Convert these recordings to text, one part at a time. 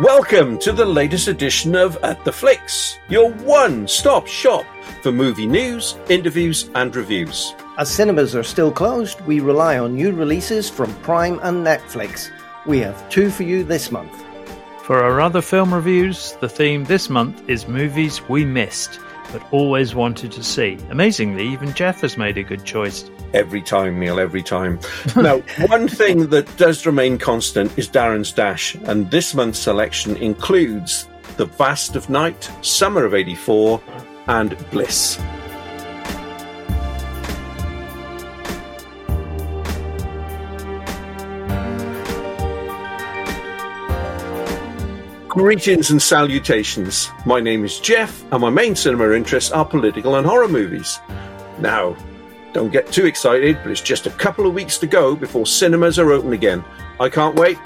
Welcome to the latest edition of At the Flicks, your one stop shop for movie news, interviews, and reviews. As cinemas are still closed, we rely on new releases from Prime and Netflix. We have two for you this month. For our other film reviews, the theme this month is movies we missed but always wanted to see. Amazingly, even Jeff has made a good choice. Every time, Neil, every time. now, one thing that does remain constant is Darren's Dash, and this month's selection includes The Vast of Night, Summer of 84, and Bliss. Greetings and salutations. My name is Jeff, and my main cinema interests are political and horror movies. Now, don't get too excited, but it's just a couple of weeks to go before cinemas are open again. I can't wait,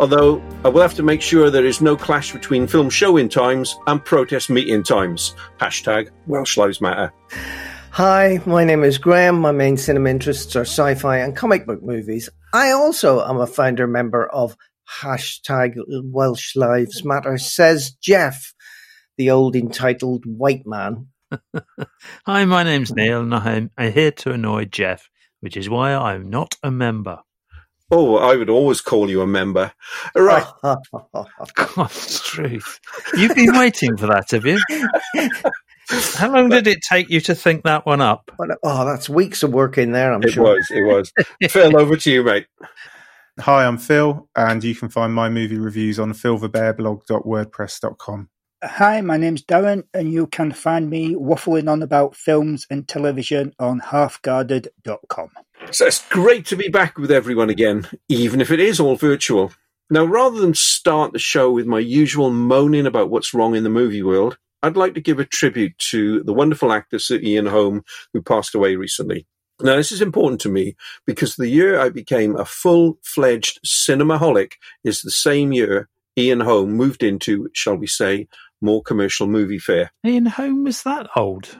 although I will have to make sure there is no clash between film showing times and protest meeting times. Hashtag Welsh Lives Matter. Hi, my name is Graham. My main cinema interests are sci fi and comic book movies. I also am a founder member of hashtag Welsh Lives Matter, says Jeff, the old entitled white man. Hi, my name's Neil, and I'm, I'm here to annoy Jeff, which is why I'm not a member. Oh, I would always call you a member. Right. God's truth. You've been waiting for that, have you? How long did it take you to think that one up? Oh, that's weeks of work in there, I'm it sure. It was, it was. Phil, over to you, mate. Hi, I'm Phil, and you can find my movie reviews on philthebearblog.wordpress.com. Hi, my name's Darren, and you can find me waffling on about films and television on halfguarded.com. So it's great to be back with everyone again, even if it is all virtual. Now, rather than start the show with my usual moaning about what's wrong in the movie world, I'd like to give a tribute to the wonderful actor Sir Ian Holm, who passed away recently. Now, this is important to me because the year I became a full fledged cinemaholic is the same year Ian Holm moved into, shall we say, more commercial movie fare. Ian Holm was that old?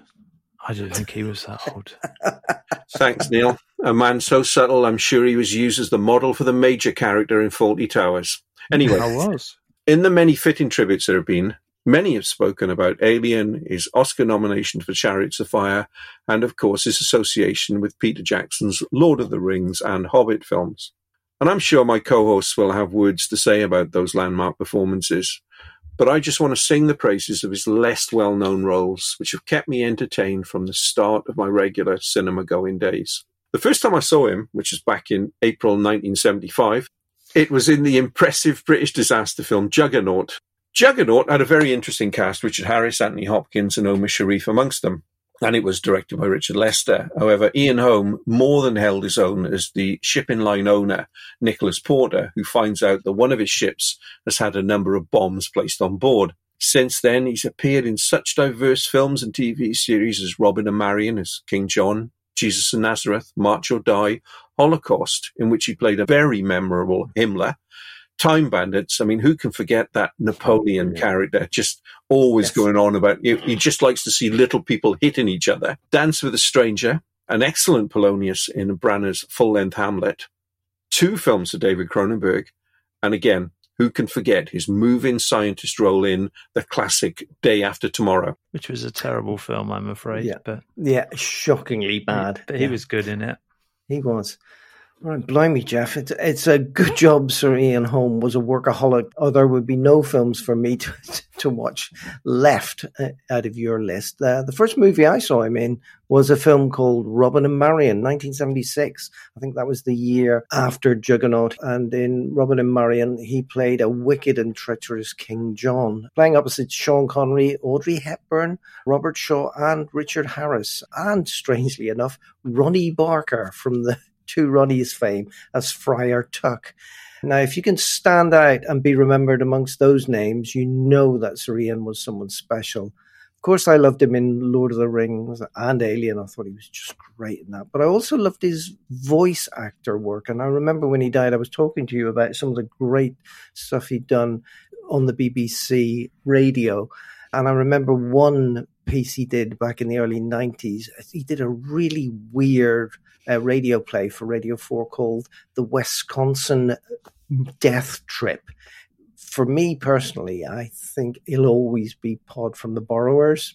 I don't think he was that old. Thanks, Neil. A man so subtle, I'm sure he was used as the model for the major character in Fawlty Towers. Anyway, I was. In the many fitting tributes there have been, many have spoken about Alien, his Oscar nomination for Chariots of Fire, and of course his association with Peter Jackson's Lord of the Rings and Hobbit films. And I'm sure my co hosts will have words to say about those landmark performances. But I just want to sing the praises of his less well known roles, which have kept me entertained from the start of my regular cinema going days. The first time I saw him, which was back in April 1975, it was in the impressive British disaster film Juggernaut. Juggernaut had a very interesting cast Richard Harris, Anthony Hopkins, and Omar Sharif amongst them. And it was directed by Richard Lester. However, Ian Holm more than held his own as the shipping line owner, Nicholas Porter, who finds out that one of his ships has had a number of bombs placed on board. Since then, he's appeared in such diverse films and TV series as Robin and Marion as King John, Jesus of Nazareth, March or Die, Holocaust, in which he played a very memorable Himmler, Time Bandits. I mean, who can forget that Napoleon character just always Yes. going on about, he, he just likes to see little people hitting each other. Dance with a Stranger, an excellent Polonius in Branagh's full length Hamlet, two films of David Cronenberg, and again, who can forget his moving scientist role in the classic Day After Tomorrow? Which was a terrible film, I'm afraid. Yeah. But, Yeah, shockingly bad. but he Yeah, was good in it. He was. Right, blimey, Jeff. It's, it's a good job Sir Ian Holm was a workaholic, or there would be no films for me to, to watch left uh, out of your list. Uh, the first movie I saw him in was a film called Robin and Marion, 1976. I think that was the year after Juggernaut. And in Robin and Marion, he played a wicked and treacherous King John, playing opposite Sean Connery, Audrey Hepburn, Robert Shaw, and Richard Harris. And strangely enough, Ronnie Barker from the to Ronnie's fame as Friar Tuck. Now, if you can stand out and be remembered amongst those names, you know that Sir Ian was someone special. Of course, I loved him in Lord of the Rings and Alien. I thought he was just great in that. But I also loved his voice actor work. And I remember when he died, I was talking to you about some of the great stuff he'd done on the BBC radio. And I remember one piece he did back in the early 90s. He did a really weird uh, radio play for Radio 4 called The Wisconsin Death Trip. for me personally, I think it'll always be Pod from the Borrowers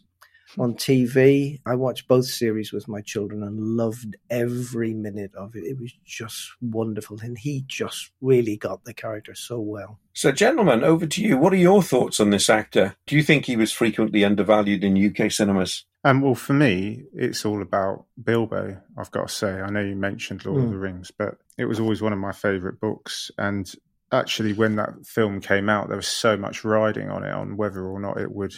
on TV. I watched both series with my children and loved every minute of it. It was just wonderful. And he just really got the character so well. So, gentlemen, over to you. What are your thoughts on this actor? Do you think he was frequently undervalued in UK cinemas? Um, well, for me, it's all about Bilbo, I've got to say. I know you mentioned Lord mm. of the Rings, but it was always one of my favourite books. And actually, when that film came out, there was so much riding on it on whether or not it would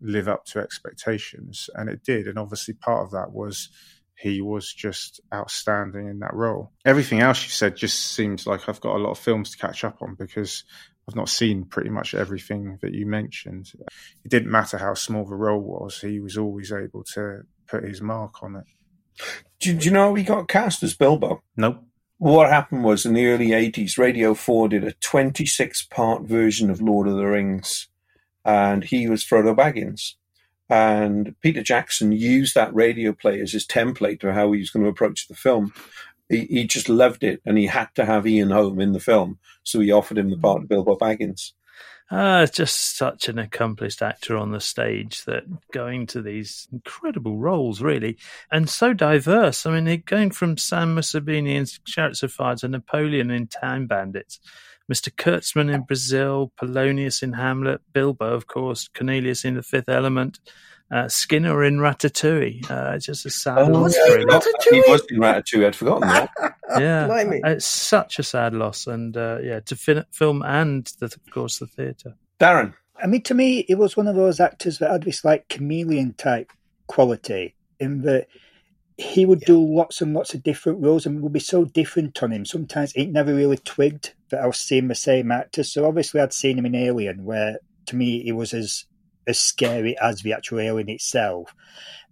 live up to expectations, and it did. And obviously, part of that was he was just outstanding in that role. Everything else you said just seems like I've got a lot of films to catch up on because I've not seen pretty much everything that you mentioned. It didn't matter how small the role was; he was always able to put his mark on it. Do, do you know he got cast as Bilbo? Nope. What happened was in the early 80s, Radio 4 did a 26 part version of Lord of the Rings and he was Frodo Baggins. And Peter Jackson used that radio play as his template for how he was going to approach the film. He, he just loved it, and he had to have Ian Holm in the film, so he offered him the part of Bilbo Baggins. Uh, just such an accomplished actor on the stage that going to these incredible roles, really, and so diverse. I mean, going from Sam Mussabini in Chariots of Fire to Napoleon in Time Bandits Mr. Kurtzman in Brazil, Polonius in Hamlet, Bilbo, of course, Cornelius in The Fifth Element, uh, Skinner in Ratatouille. Uh, just a sad oh, loss. Yeah, he was in Ratatouille. I'd forgotten that. yeah, it's such a sad loss, and uh, yeah, to fin- film and the, of course the theatre. Darren, I mean, to me, it was one of those actors that had this like chameleon type quality in that he would do lots and lots of different roles and would be so different on him. Sometimes it never really twigged that I was seeing the same actor. So obviously I'd seen him in Alien where to me he was as as scary as the actual alien itself.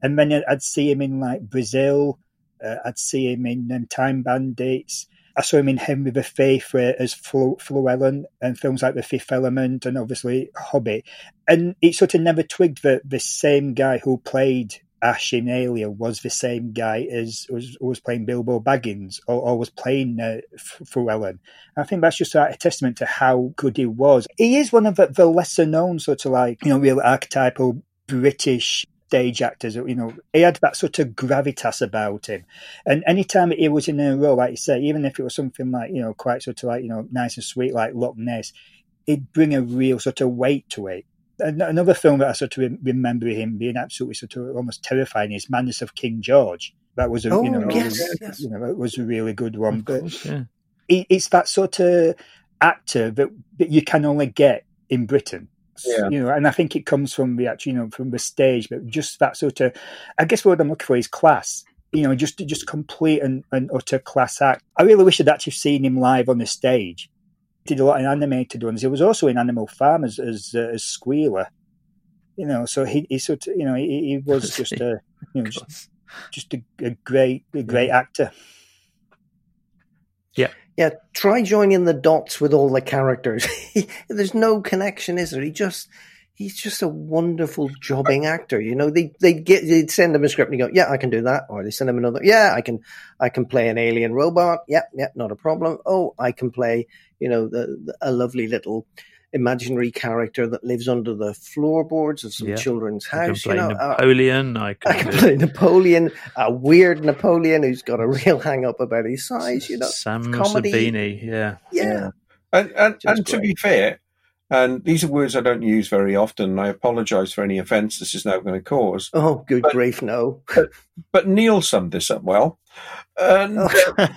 And then I'd see him in like Brazil, uh, I'd see him in um, Time Bandits. I saw him in Henry the V as Fle- Llewellyn and films like The Fifth Element and obviously Hobbit. And it sort of never twigged that the same guy who played Ash was the same guy as was was playing Bilbo Baggins or, or was playing uh. I think that's just a, testament to how good he was. He is one of the, the lesser known sort of like you know real archetypal British stage actors. You know, he had that sort of gravitas about him. And anytime he was in a role, like you say, even if it was something like, you know, quite sort of like, you know, nice and sweet like Loch Ness, he'd bring a real sort of weight to it another film that I sort of remember him being absolutely sort of almost terrifying is Madness of King George. That was a oh, you know, oh, yes, was, yes. you know, it was a really good one. Course, but yeah. it, it's that sort of actor that, that you can only get in Britain. Yeah. You know, and I think it comes from the actually, you know, from the stage, but just that sort of, I guess what I'm looking for is class. You know, just just complete and, and utter class act. I really wish I'd actually seen him live on the stage did a lot in animated ones. He was also in Animal Farm as as, uh, as Squealer, you know, so he, he sort of, you know, he, he was just a, you know, just, just a, a, great, a great actor. Yeah. Yeah. Try joining the dots with all the characters. There's no connection, is there? He just, he's just a wonderful jobbing actor. You know, they, they get, they'd send him a script and you go, yeah, I can do that. Or they send him another, yeah, I can, I can play an alien robot. Yeah. Yeah. Not a problem. Oh, I can play, you know, the, the a lovely little, imaginary character that lives under the floorboards of some Yeah. children's I can house. play you know, Uh, Napoleon. I can, I can play Napoleon, a weird Napoleon who's got a real hang up about his size. You know, Sam comedy. Mussabini. Yeah. yeah, And, and, and to be fair, and these are words I don't use very often, I apologise for any offence this is now going to cause. Oh, good But- grief, no. But Neil summed this up well. And uh,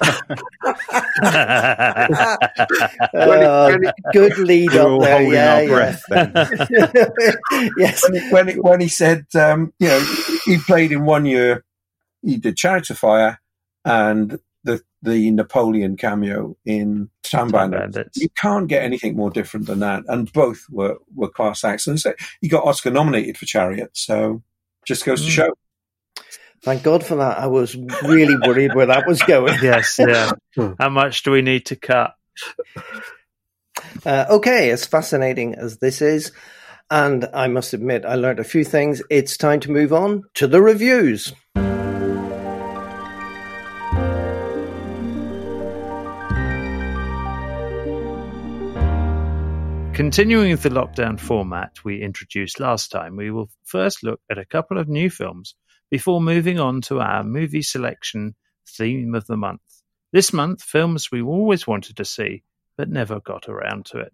Oh, when it- good lead up there. holding Yeah, our yeah. breath then. yes. when, it, when, it, when he said, um, you know, he played in one year, he did Charity Fire and the the Napoleon cameo in Time Time Bandits. Bandits. You can't get anything more different than that. And both were, were class acts. And so he got Oscar nominated for Chariot. So just goes to Mm. show. Thank God for that. I was really worried where that was going. yes. Yeah. How much do we need to cut? Uh, okay, as fascinating as this is, and I must admit, I learned a few things. It's time to move on to the reviews. Continuing with the lockdown format we introduced last time, we will first look at a couple of new films before moving on to our movie selection theme of the month. This month, films we always wanted to see but never got around to it.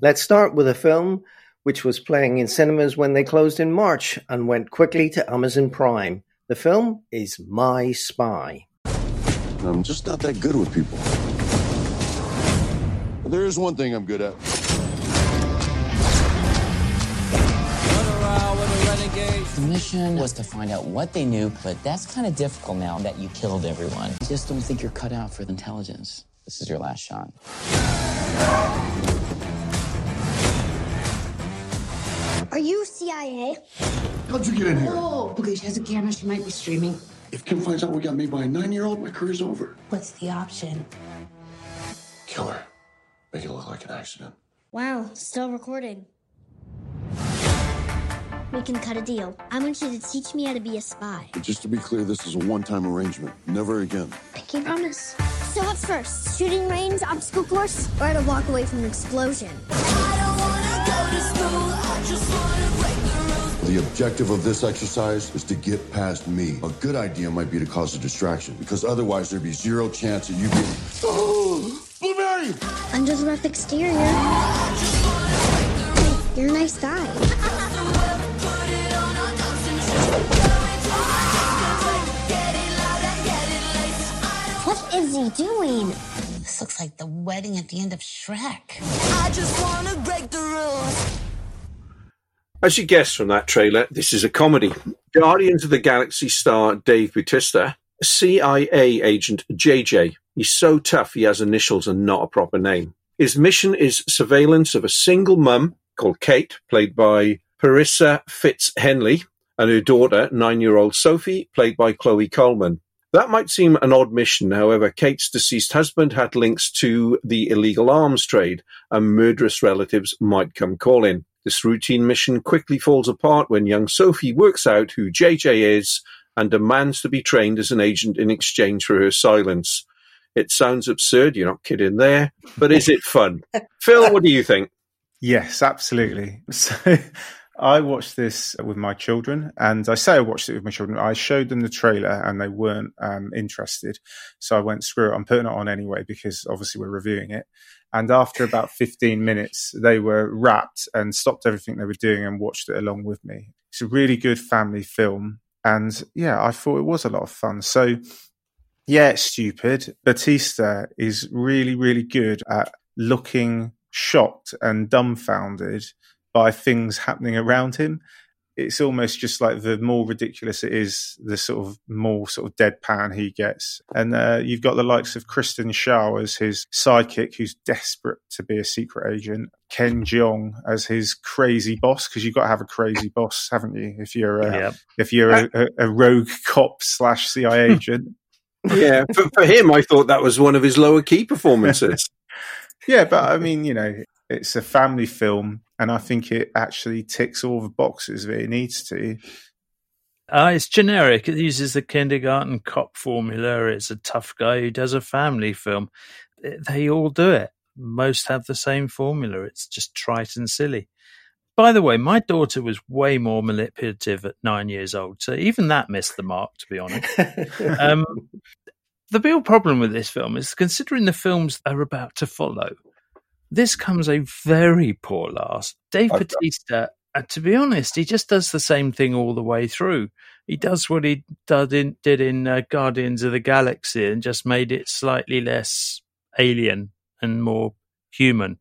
Let's start with a film which was playing in cinemas when they closed in March and went quickly to Amazon Prime. The film is My Spy. I'm just not that good with people. But there is one thing I'm good at. The mission was to find out what they knew, but that's kind of difficult now that you killed everyone. I just don't think you're cut out for intelligence. This is your last shot. Are you CIA? How'd you get in here? Oh, because she has a camera, she might be streaming. If Kim finds out we got made by a nine-year-old, my career's over. What's the option? Kill her. Make it look like an accident. Wow, still recording. We can cut a deal. I want you to teach me how to be a spy. But just to be clear, this is a one-time arrangement. Never again. Pinky promise. So what's first? Shooting range, obstacle course, or how to walk away from an explosion? The objective of this exercise is to get past me. A good idea might be to cause a distraction, because otherwise there'd be zero chance of you getting. Oh, Blueberry! Under the rough exterior. You're a nice guy. What is he doing? This looks like the wedding at the end of Shrek. I just wanna break the rules. As you guessed from that trailer, this is a comedy. Guardians of the Galaxy star Dave Bautista, CIA agent JJ. He's so tough he has initials and not a proper name. His mission is surveillance of a single mum called Kate, played by Parisa Fitz-Henley, and her daughter, nine year old Sophie, played by Chloe Coleman. That might seem an odd mission, however, Kate's deceased husband had links to the illegal arms trade, and murderous relatives might come calling. This routine mission quickly falls apart when young Sophie works out who JJ is and demands to be trained as an agent in exchange for her silence. It sounds absurd, you're not kidding there, but is it fun? Phil, what do you think? Yes, absolutely. So I watched this with my children, and I say I watched it with my children. I showed them the trailer, and they weren't um, interested. So I went, screw it, I'm putting it on anyway because obviously we're reviewing it. And after about 15 minutes, they were wrapped and stopped everything they were doing and watched it along with me. It's a really good family film, and yeah, I thought it was a lot of fun. So yeah, it's stupid. Bautista is really, really good at looking shocked and dumbfounded by things happening around him. It's almost just like the more ridiculous it is, the sort of more sort of deadpan he gets. And uh, you've got the likes of Kristen Schaal as his sidekick, who's desperate to be a secret agent. Ken Jeong as his crazy boss, because you've got to have a crazy boss, haven't you? If you're a, Yep. if you're a, a, a rogue cop slash CIA agent. Yeah, for, for him, I thought that was one of his lower key performances. Yeah, but I mean, you know, it's a family film, and I think it actually ticks all the boxes that it needs to. Uh, it's generic. It uses the kindergarten cop formula. It's a tough guy who does a family film. They all do it. Most have the same formula. It's just trite and silly. By the way, my daughter was way more manipulative at nine years old, so even that missed the mark, to be honest. um, the real problem with this film is considering the films are about to follow, this comes a very poor last. Dave Okay. Bautista, uh, to be honest, he just does the same thing all the way through. He does what he did in, did in uh, Guardians of the Galaxy and just made it slightly less alien and more human.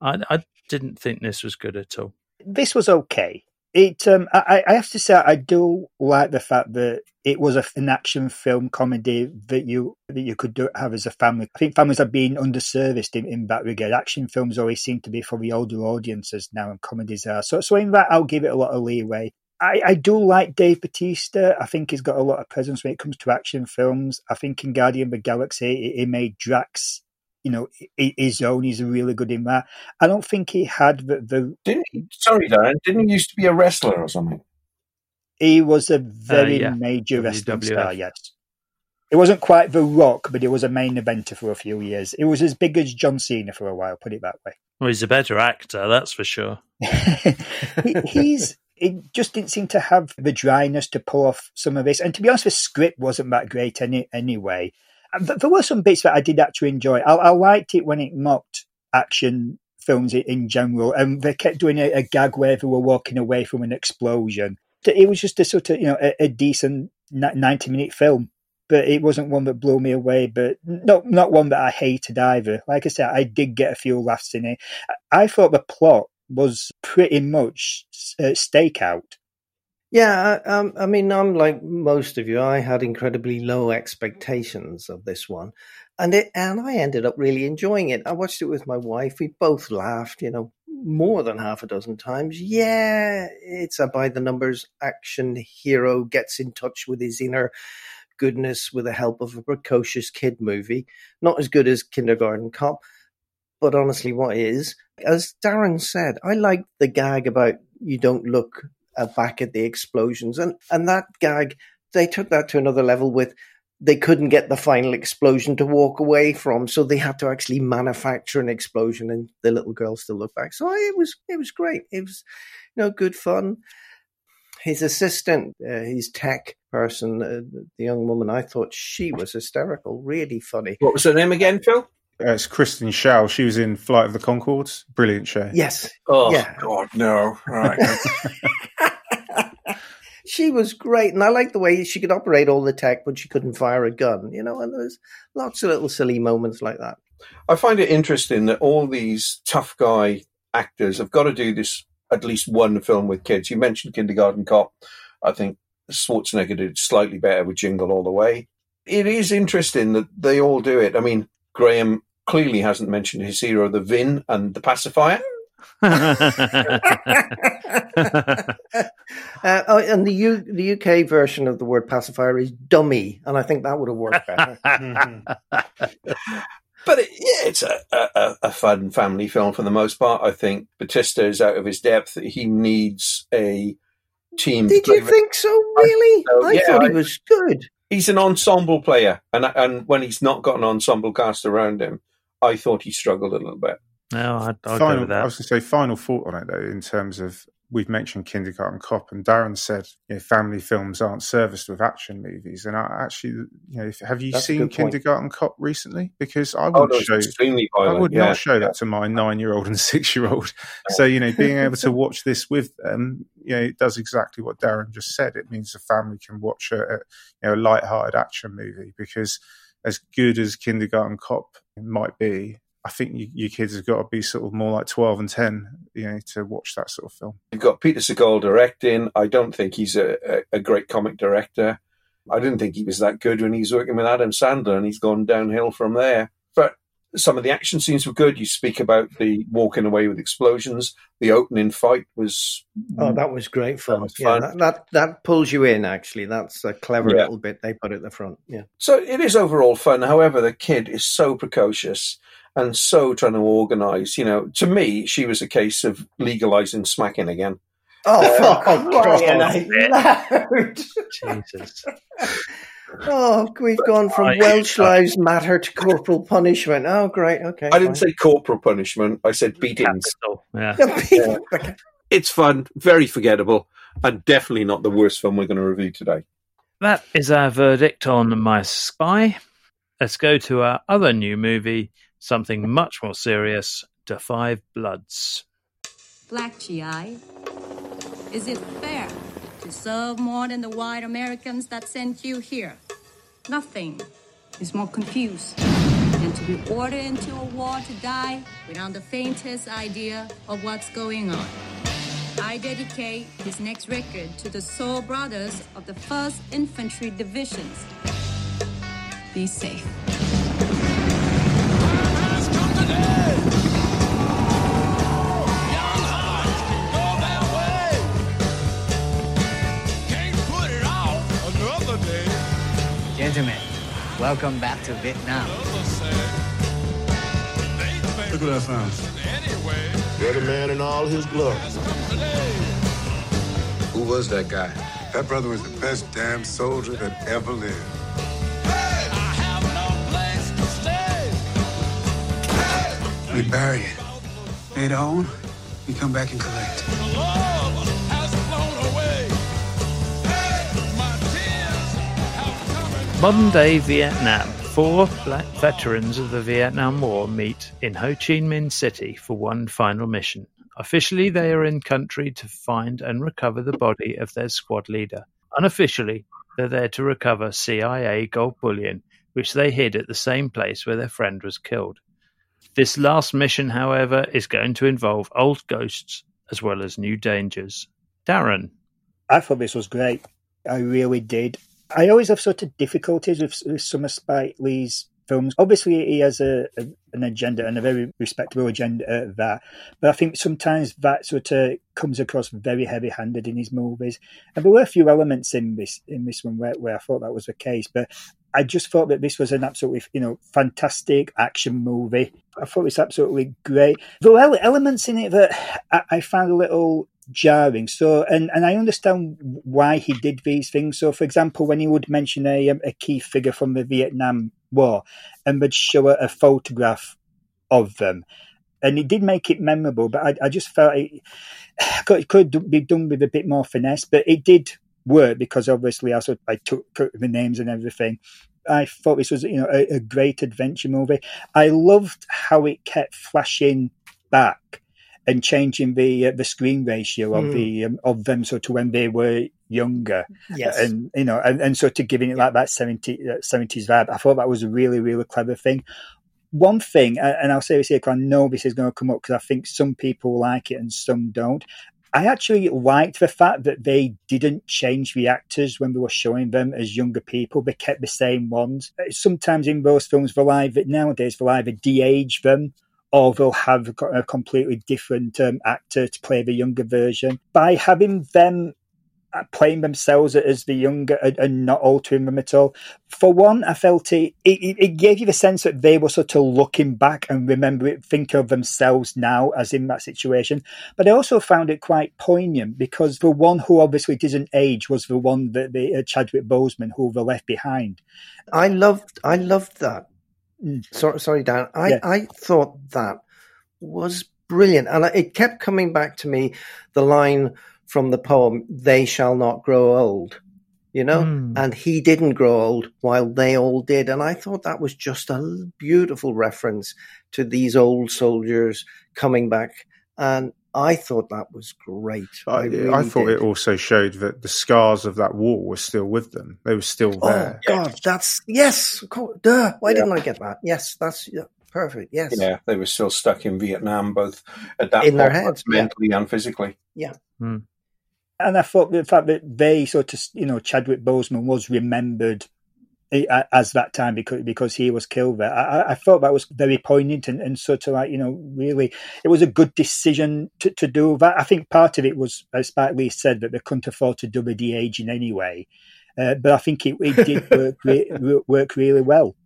I, I didn't think this was good at all. this was okay. It, um, I, I have to say, I do like the fact that it was a, an action film comedy that you that you could do, have as a family. I think families are being underserviced in, in that regard. Action films always seem to be for the older audiences now, and comedies are. So, so in that, I'll give it a lot of leeway. I, I do like Dave Bautista. I think he's got a lot of presence when it comes to action films. I think in Guardian of the Galaxy, he made Drax, you know, his own. He's really good in that. I don't think he had the, the Didn't he? Sorry, Darren. Didn't he used to be a wrestler or something? He was a uh, very yeah. major wrestling WWF. star, yes. It wasn't quite The Rock, but he was a main eventer for a few years. It was as big as John Cena for a while, put it that way. Well, he's a better actor, that's for sure. he, he's it just didn't seem to have the dryness to pull off some of this. And to be honest, the script wasn't that great any, anyway. There were some bits that I did actually enjoy. I, I liked it when it mocked action films in general, and they kept doing a, a, gag where they were walking away from an explosion. It was just a sort of you know a, a decent ninety minute film, but it wasn't one that blew me away. But not not one that I hated either. Like I said, I did get a few laughs in it. I thought the plot was pretty much uh, stakeout. Yeah, um, I mean, I'm like most of you. I had incredibly low expectations of this one, and it, and I ended up really enjoying it. I watched it with my wife. We both laughed, you know, more than half a dozen times. Yeah, it's a by the numbers action hero gets in touch with his inner goodness with the help of a precocious kid movie. Not as good as Kindergarten Cop, but honestly, what is? As Darren said, I like the gag about you don't look uh, back at the explosions, and and that gag they took that to another level with they couldn't get the final explosion to walk away from, so they had to actually manufacture an explosion, and the little girl still looked back. So it was it was great. It was you know good fun. His assistant, uh, his tech person, uh, the young woman, I thought she was hysterical, really funny. What was her name again, Phil? Uh, it's Kristen Schaal. She was in Flight of the Conchords. Brilliant show. Yes. Oh yeah. God, no! Right. she was great, and I liked the way she could operate all the tech, but she couldn't fire a gun. You know, and there's lots of little silly moments like that. I find it interesting that all these tough guy actors have got to do this at least one film with kids. You mentioned Kindergarten Cop. I think Schwarzenegger did slightly better with Jingle All the Way. It is interesting that they all do it. I mean, Graham clearly hasn't mentioned his hero, the Vin and the pacifier. uh, oh, and the U, the UK version of the word pacifier is dummy, and I think that would have worked better. But it, yeah, it's a, a, a, fun family film for the most part. I think Bautista is out of his depth. He needs a team. Did you think so? Really? I, I yeah, thought he was good. He's an ensemble player, and and when he's not got an ensemble cast around him, I thought he struggled a little bit. No, I'd, I'd final, go with that. I was going to say final thought on it though, in terms of we've mentioned Kindergarten Cop, and Darren said you know, family films aren't serviced with action movies. And I actually, you know, have you That's seen Kindergarten Cop recently? Because I Oh, would no, show, extremely violent. I would yeah. not show that to my nine-year-old and six-year-old. So you know, being able to watch this with them, you know, it does exactly what Darren just said. It means the family can watch a, a you know a light-hearted action movie because as good as Kindergarten Cop might be, I think you, your kids have got to be sort of more like 12 and 10, you know, to watch that sort of film. You've got Peter Segal directing. I don't think he's a, a, a great comic director. I didn't think he was that good when he was working with Adam Sandler, and he's gone downhill from there. But some of the action scenes were good. You speak about the walking away with explosions. The opening fight was Oh, that was great fun. was yeah, fun. That, that that pulls you in. Actually, that's a clever Yeah. little bit they put at the front. Yeah. So it is overall fun. However, the kid is so precocious and so trying to organise. You know, to me, she was a case of legalising smacking again. Oh, fuck Oh, for crying out loud! Jesus. Oh, we've gone from Right. Welsh lives matter to corporal punishment. Oh, great. Okay. I didn't say corporal punishment. I said beatings. Capital. Yeah. It's fun, very forgettable, and definitely not the worst film we're going to review today. That is our verdict on My Spy. Let's go to our other new movie, something much more serious Da Five Bloods. Black GI. Is it fair to serve more than the white Americans that sent you here? Nothing is more confused than to be ordered into a war to die without the faintest idea of what's going on. I dedicate this next record to the soul brothers of the 1st Infantry Divisions. Be safe. Welcome back to Vietnam. Look at that sound. You're the man in all his glory. Who was that guy? That brother was the best damn soldier that ever lived. We bury it. Later on, we come back and collect. Modern day Vietnam. Four black veterans of the Vietnam War meet in Ho Chi Minh City for one final mission. Officially, they are in country to find and recover the body of their squad leader. Unofficially, they're there to recover CIA gold bullion, which they hid at the same place where their friend was killed. This last mission, however, is going to involve old ghosts as well as new dangers. Darren. I thought this was great. I really did. I always have sort of difficulties with, with some of Spike Lee's films. Obviously, he has a, a, an agenda and a very respectable agenda at that. But I think sometimes that sort of comes across very heavy-handed in his movies. And there were a few elements in this in this one where, where I thought that was the case. But I just thought that this was an absolutely, you know, fantastic action movie. I thought it was absolutely great. There were elements in it that I, I found a little jarring. So, and, and I understand why he did these things. So, for example, when he would mention a, um, a key figure from the Vietnam War and would show a, photograph of them, and it did make it memorable, but I, I just felt it could, could be done with a bit more finesse, but it did work because obviously I, I took, took the names and everything. I thought this was, you know, a, a great adventure movie. I loved how it kept flashing back and changing the uh, the screen ratio of mm. the um, of them so to when they were younger yes and you know and, and sort of giving it like that 70, uh, 70s vibe i thought that was a really really clever thing one thing and i'll say this here because i know this is going to come up because i think some people like it and some don't I actually liked the fact that they didn't change the actors when they were showing them as younger people. They kept the same ones. Sometimes in those films, they'll either, nowadays, they'll either de-age them or they'll have a completely different um, actor to play the younger version. By having them uh, playing themselves as the younger and not altering them at all. For one, I felt it, it, it gave you the sense that they were sort of looking back and remember it, think of themselves now as in that situation. But I also found it quite poignant because the one who obviously didn't age was the one that the uh, Chadwick Boseman who were left behind. I loved, I loved that. Mm. Sorry, sorry, Dan. I, yeah. I thought that was brilliant, and it kept coming back to me. The line from the poem, They Shall Not Grow Old, you know? Mm. And he didn't grow old while they all did. And I thought that was just a beautiful reference to these old soldiers coming back. And I thought that was great. I, I, really I thought did. it also showed that the scars of that war were still with them. They were still oh, there. Oh God, that's yes. Duh. Why yeah. didn't I get that? Yes, that's yeah, perfect. Yes. Yeah, they were still stuck in Vietnam, both at that in point, their heads, mentally yeah. and physically. Yeah. Hmm. And I thought the fact that they sort of, you know, Chadwick Boseman was remembered as that time because because he was killed there. I, I thought that was very poignant and, and sort of like you know really it was a good decision to, to do that. I think part of it was as Spike Lee said that they couldn't afford to do the de aging anyway, uh, but I think it, it did work re- work really well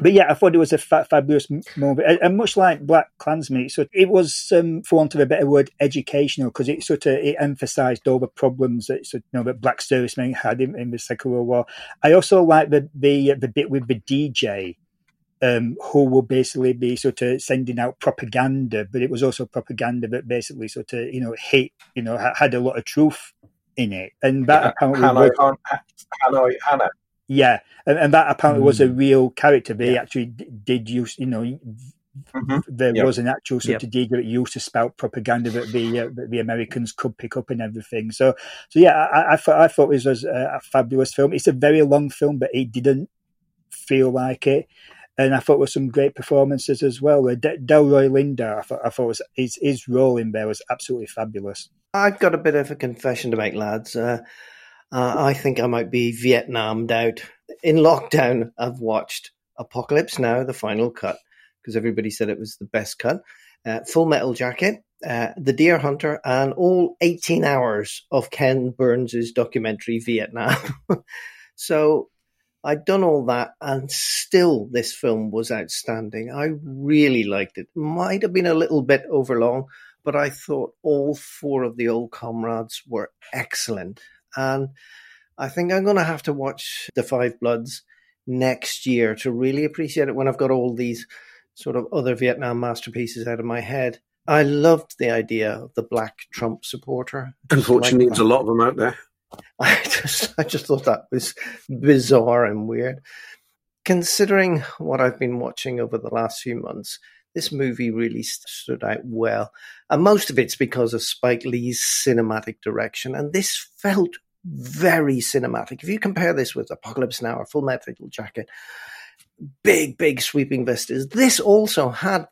but yeah, I thought it was a fa- fabulous movie, and, and, much like BlacKkKlansman, so it was, um, for want of a better word, educational because it sort of it emphasised all the problems that you know that black servicemen had in, in the Second World War. I also like the the the bit with the DJ. Um, who will basically be sort of sending out propaganda, but it was also propaganda that basically sort of you know hit you know had a lot of truth in it, and that yeah, apparently Hanoi, Hanoi, Hannah yeah, and, and that apparently mm. was a hmm. real character. They yeah. actually did use, you know, mm-hmm. there yep. was an actual sort yep. of deed that used to spout propaganda that the uh, that the Americans could pick up and everything. So, so yeah, I, I thought I thought this was a, a fabulous film. It's a very long film, but it didn't feel like it and I thought with some great performances as well. De- Delroy Lindo, I thought, I thought was his, his role in there was absolutely fabulous. I've got a bit of a confession to make, lads. Uh, uh, I think I might be Vietnamed out. In lockdown, I've watched Apocalypse Now, the final cut, because everybody said it was the best cut. Uh, Full Metal Jacket, uh, The Deer Hunter, and all 18 hours of Ken Burns' documentary Vietnam. so I'd done all that, and still this film was outstanding. I really liked it. Might have been a little bit overlong, but I thought all four of the old comrades were excellent. And I think I'm going to have to watch The Five Bloods next year to really appreciate it when I've got all these sort of other Vietnam masterpieces out of my head. I loved the idea of the black Trump supporter. Unfortunately, there's a lot of them out there. I just, I just thought that was bizarre and weird. Considering what I've been watching over the last few months, this movie really stood out well. And most of it's because of Spike Lee's cinematic direction. And this felt very cinematic. If you compare this with Apocalypse Now or Full Metal Jacket, big, big sweeping vistas, this also had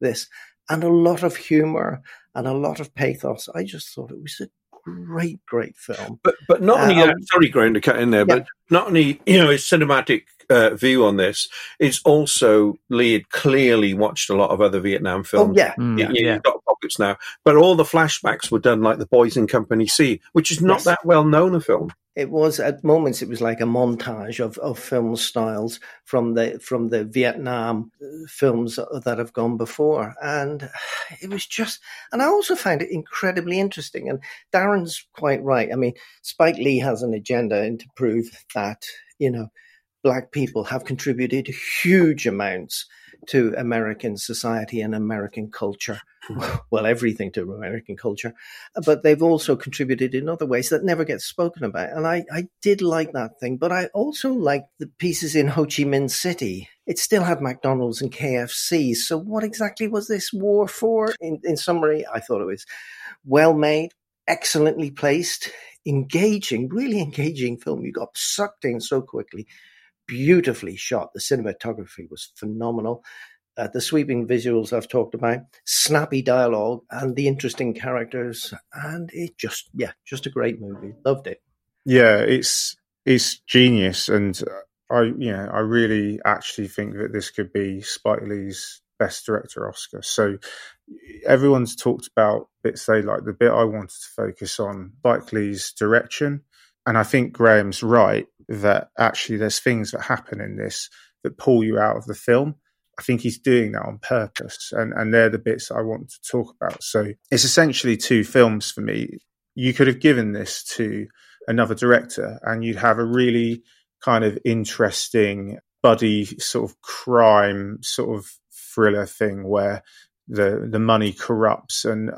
this and a lot of humor and a lot of pathos. I just thought it was a great, great film. But but not only uh, that, sorry, Graham, to cut in there, yeah. but not only you know it's cinematic uh, view on this, it's also Lee had clearly watched a lot of other Vietnam films. Oh yeah, mm, yeah, yeah. Got pockets now, but all the flashbacks were done like the Boys in Company C, which is not yes. that well known a film. It was at moments it was like a montage of, of film styles from the from the Vietnam uh, films that have gone before, and it was just. And I also found it incredibly interesting. And Darren's quite right. I mean, Spike Lee has an agenda and to prove that you know black people have contributed huge amounts to American society and American culture. Hmm. Well, everything to American culture, but they've also contributed in other ways that never get spoken about. And I, I did like that thing, but I also liked the pieces in Ho Chi Minh City. It still had McDonald's and KFC. So, what exactly was this war for? In, in summary, I thought it was well made, excellently placed, engaging, really engaging film. You got sucked in so quickly beautifully shot. The cinematography was phenomenal. Uh, the sweeping visuals I've talked about, snappy dialogue, and the interesting characters, and it just yeah, just a great movie. Loved it. Yeah, it's it's genius, and I you know I really actually think that this could be Spike Lee's best director Oscar. So everyone's talked about bits they like. The bit I wanted to focus on Spike Lee's direction and I think Graham's right that actually there's things that happen in this that pull you out of the film. I think he's doing that on purpose, and, and they're the bits I want to talk about. So it's essentially two films for me. You could have given this to another director, and you'd have a really kind of interesting buddy sort of crime sort of thriller thing where the the money corrupts. And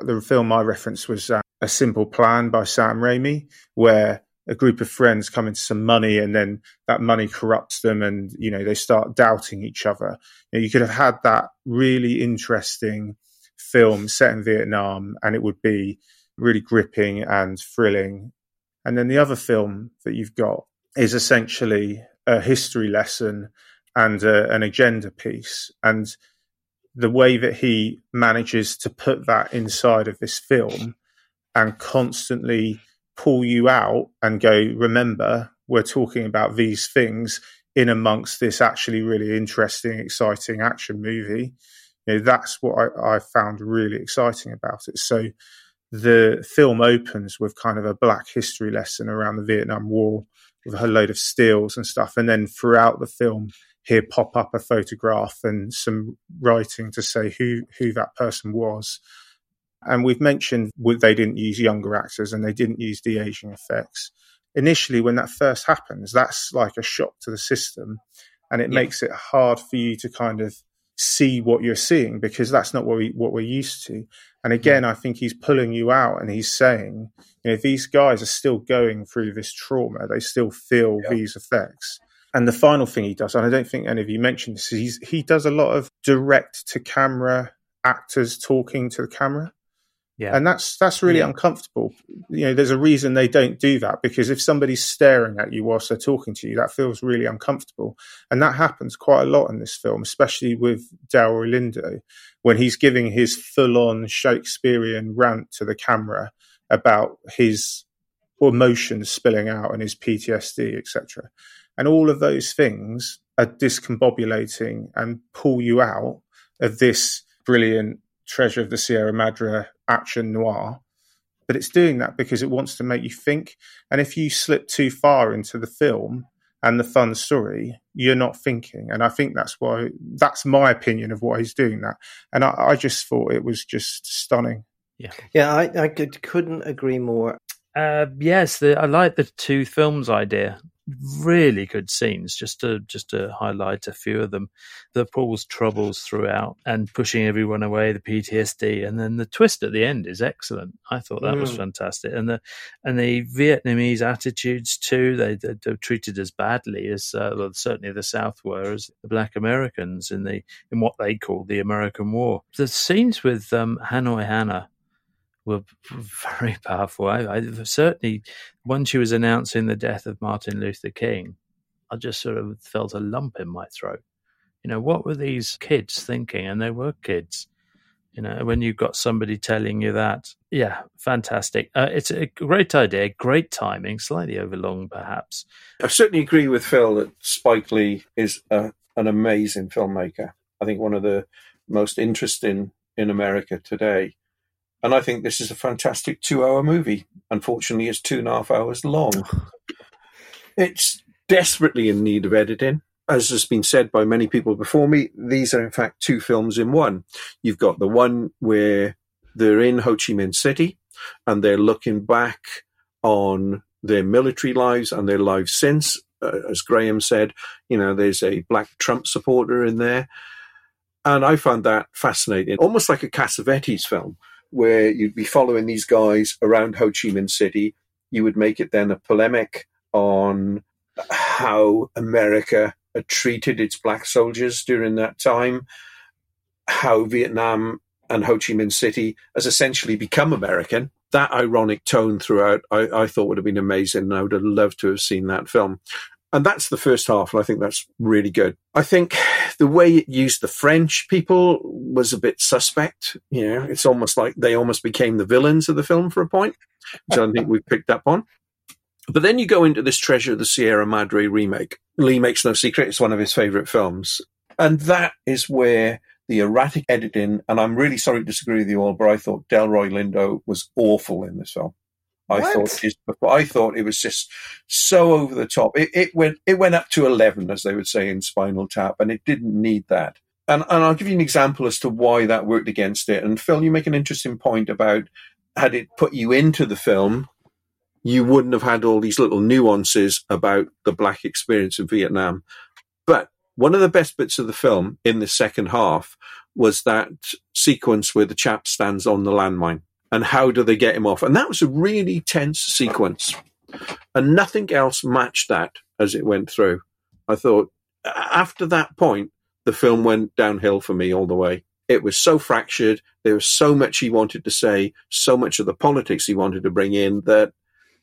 the film I referenced was a Simple Plan by Sam Raimi, where a group of friends come into some money and then that money corrupts them and you know they start doubting each other. You, know, you could have had that really interesting film set in vietnam and it would be really gripping and thrilling. And then the other film that you've got is essentially a history lesson and a, an agenda piece. And the way that he manages to put that inside of this film and constantly pull you out and go, remember, we're talking about these things in amongst this actually really interesting, exciting action movie. You know, that's what I, I found really exciting about it. So the film opens with kind of a black history lesson around the Vietnam War with a load of stills and stuff. And then throughout the film, here pop up a photograph and some writing to say who, who that person was. And we've mentioned they didn't use younger actors and they didn't use de aging effects. Initially, when that first happens, that's like a shock to the system. And it yeah. makes it hard for you to kind of see what you're seeing because that's not what, we, what we're used to. And again, I think he's pulling you out and he's saying, you know, these guys are still going through this trauma. They still feel yeah. these effects. And the final thing he does, and I don't think any of you mentioned this, he's, he does a lot of direct to camera actors talking to the camera. Yeah. And that's that's really yeah. uncomfortable. You know, there's a reason they don't do that because if somebody's staring at you whilst they're talking to you, that feels really uncomfortable. And that happens quite a lot in this film, especially with Delroy Lindo, when he's giving his full-on Shakespearean rant to the camera about his emotions spilling out and his PTSD, etc. And all of those things are discombobulating and pull you out of this brilliant treasure of the Sierra Madre action noir, but it's doing that because it wants to make you think. And if you slip too far into the film and the fun story, you're not thinking. And I think that's why that's my opinion of why he's doing that. And I, I just thought it was just stunning. Yeah, yeah, I, I could, couldn't agree more. Uh, yes, the, I like the two films idea really good scenes. Just to just to highlight a few of them, the Paul's troubles throughout and pushing everyone away, the PTSD, and then the twist at the end is excellent. I thought that mm. was fantastic, and the and the Vietnamese attitudes too. They they, they treated as badly as uh, well, certainly the South were as the Black Americans in the in what they called the American War. The scenes with um, Hanoi Hannah were very powerful. I, I, certainly, when she was announcing the death of Martin Luther King, I just sort of felt a lump in my throat. You know, what were these kids thinking? And they were kids. You know, when you've got somebody telling you that, yeah, fantastic. Uh, it's a great idea, great timing, slightly overlong perhaps. I certainly agree with Phil that Spike Lee is a, an amazing filmmaker. I think one of the most interesting in America today. And I think this is a fantastic two hour movie. Unfortunately, it's two and a half hours long. it's desperately in need of editing. As has been said by many people before me, these are in fact two films in one. You've got the one where they're in Ho Chi Minh City and they're looking back on their military lives and their lives since. Uh, as Graham said, you know, there's a black Trump supporter in there. And I found that fascinating, almost like a Cassavetes film, where you'd be following these guys around Ho Chi Minh City. You would make it then a polemic on how America had treated its black soldiers during that time, how Vietnam and Ho Chi Minh City has essentially become American. That ironic tone throughout, I, I thought would have been amazing, and I would have loved to have seen that film. And that's the first half, and I think that's really good. I think the way it used the French people was a bit suspect. You know, it's almost like they almost became the villains of the film for a point, which I think we've picked up on. But then you go into this Treasure of the Sierra Madre remake. Lee makes no secret; it's one of his favorite films, and that is where the erratic editing. And I'm really sorry to disagree with you all, but I thought Delroy Lindo was awful in this film. I what? thought his, I thought it was just so over the top. It, it, went it went up to eleven, as they would say in Spinal Tap, and it didn't need that. And and I'll give you an example as to why that worked against it. And Phil, you make an interesting point about had it put you into the film, you wouldn't have had all these little nuances about the black experience in Vietnam. But one of the best bits of the film in the second half was that sequence where the chap stands on the landmine and how do they get him off? And that was a really tense sequence. And nothing else matched that as it went through. I thought after that point, the film went downhill for me all the way. It was so fractured. There was so much he wanted to say, so much of the politics he wanted to bring in that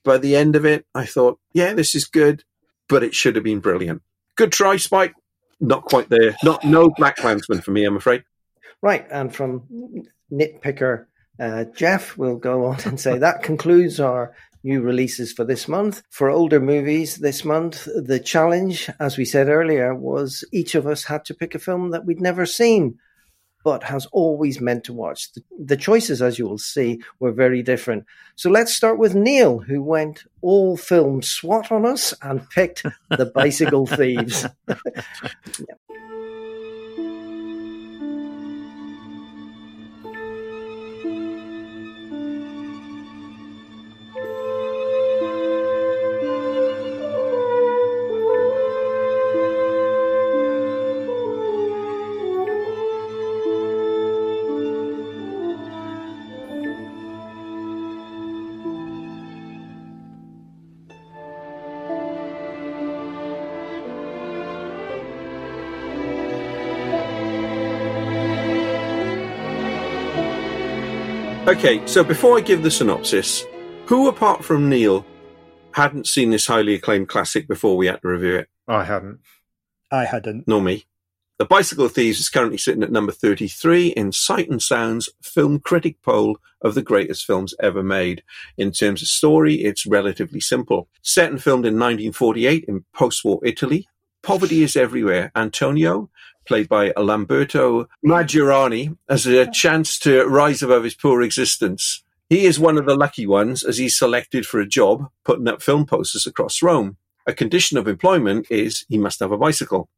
by the end of it, I thought, yeah, this is good, but it should have been brilliant. Good try, Spike. Not quite there. Not no BlacKkKlansman for me, I'm afraid. Right, and from nitpicker uh, Jeff will go on and say that concludes our new releases for this month. For older movies this month, the challenge, as we said earlier, was each of us had to pick a film that we'd never seen, but has always meant to watch. The, the choices, as you will see, were very different. So let's start with Neil, who went all film SWAT on us and picked The Bicycle Thieves. Okay, so before I give the synopsis, who apart from Neil hadn't seen this highly acclaimed classic before we had to review it? I hadn't. I hadn't. Nor me. The Bicycle Thieves is currently sitting at number 33 in Sight and Sound's film critic poll of the greatest films ever made. In terms of story, it's relatively simple. Set and filmed in 1948 in post-war Italy, poverty is everywhere. Antonio, played by Lamberto Maggiorani, as a chance to rise above his poor existence. He is one of the lucky ones as he's selected for a job putting up film posters across Rome. A condition of employment is he must have a bicycle.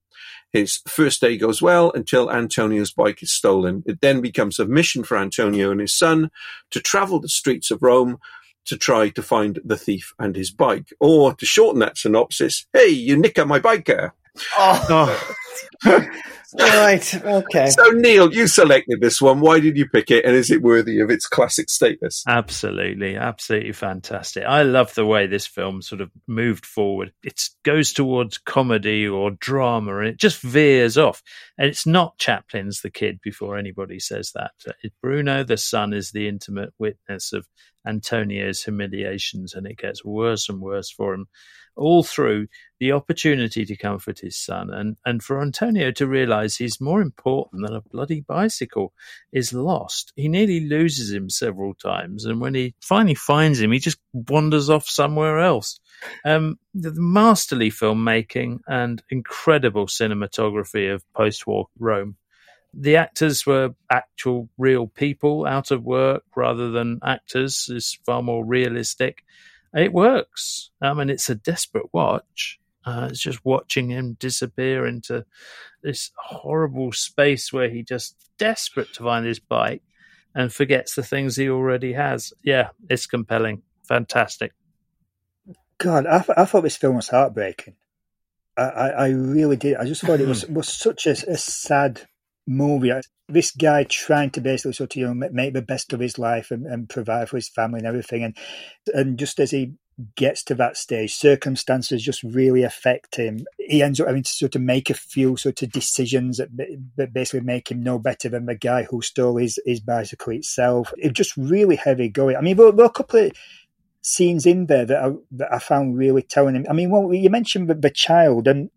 His first day goes well until Antonio's bike is stolen. It then becomes a mission for Antonio and his son to travel the streets of Rome to try to find the thief and his bike. Or to shorten that synopsis, hey, you nicker my biker. Oh. oh. right. Okay. So, Neil, you selected this one. Why did you pick it? And is it worthy of its classic status? Absolutely. Absolutely fantastic. I love the way this film sort of moved forward. It goes towards comedy or drama and it just veers off. And it's not Chaplin's the kid before anybody says that. Uh, Bruno, the son, is the intimate witness of Antonio's humiliations and it gets worse and worse for him all through the opportunity to comfort his son and, and for Antonio to realize he's more important than a bloody bicycle is lost. He nearly loses him several times. And when he finally finds him, he just wanders off somewhere else. Um, the masterly filmmaking and incredible cinematography of post war Rome. The actors were actual real people out of work rather than actors is far more realistic it works. I mean, it's a desperate watch. Uh, it's just watching him disappear into this horrible space where he just desperate to find his bike and forgets the things he already has. Yeah, it's compelling, fantastic. God, I, th- I thought this film was heartbreaking. I, I, I really did. I just thought it was was such a, a sad movie. This guy trying to basically sort of you know make the best of his life and, and provide for his family and everything, and and just as he gets to that stage, circumstances just really affect him. He ends up having to sort of make a few sort of decisions that, that basically make him no better than the guy who stole his, his bicycle itself. It's just really heavy going. I mean, there, were a couple of scenes in there that I, that I found really telling him. I mean, well, you mentioned the, the child, and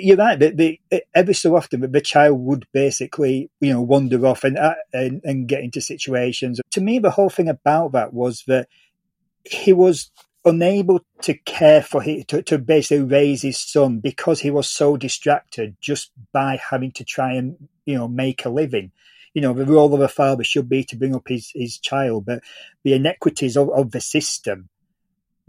you're right. Every so often, the child would basically, you know, wander off and, uh, and and get into situations. To me, the whole thing about that was that he was unable to care for him to, to basically raise his son because he was so distracted just by having to try and you know make a living you know the role of a father should be to bring up his his child but the inequities of, of the system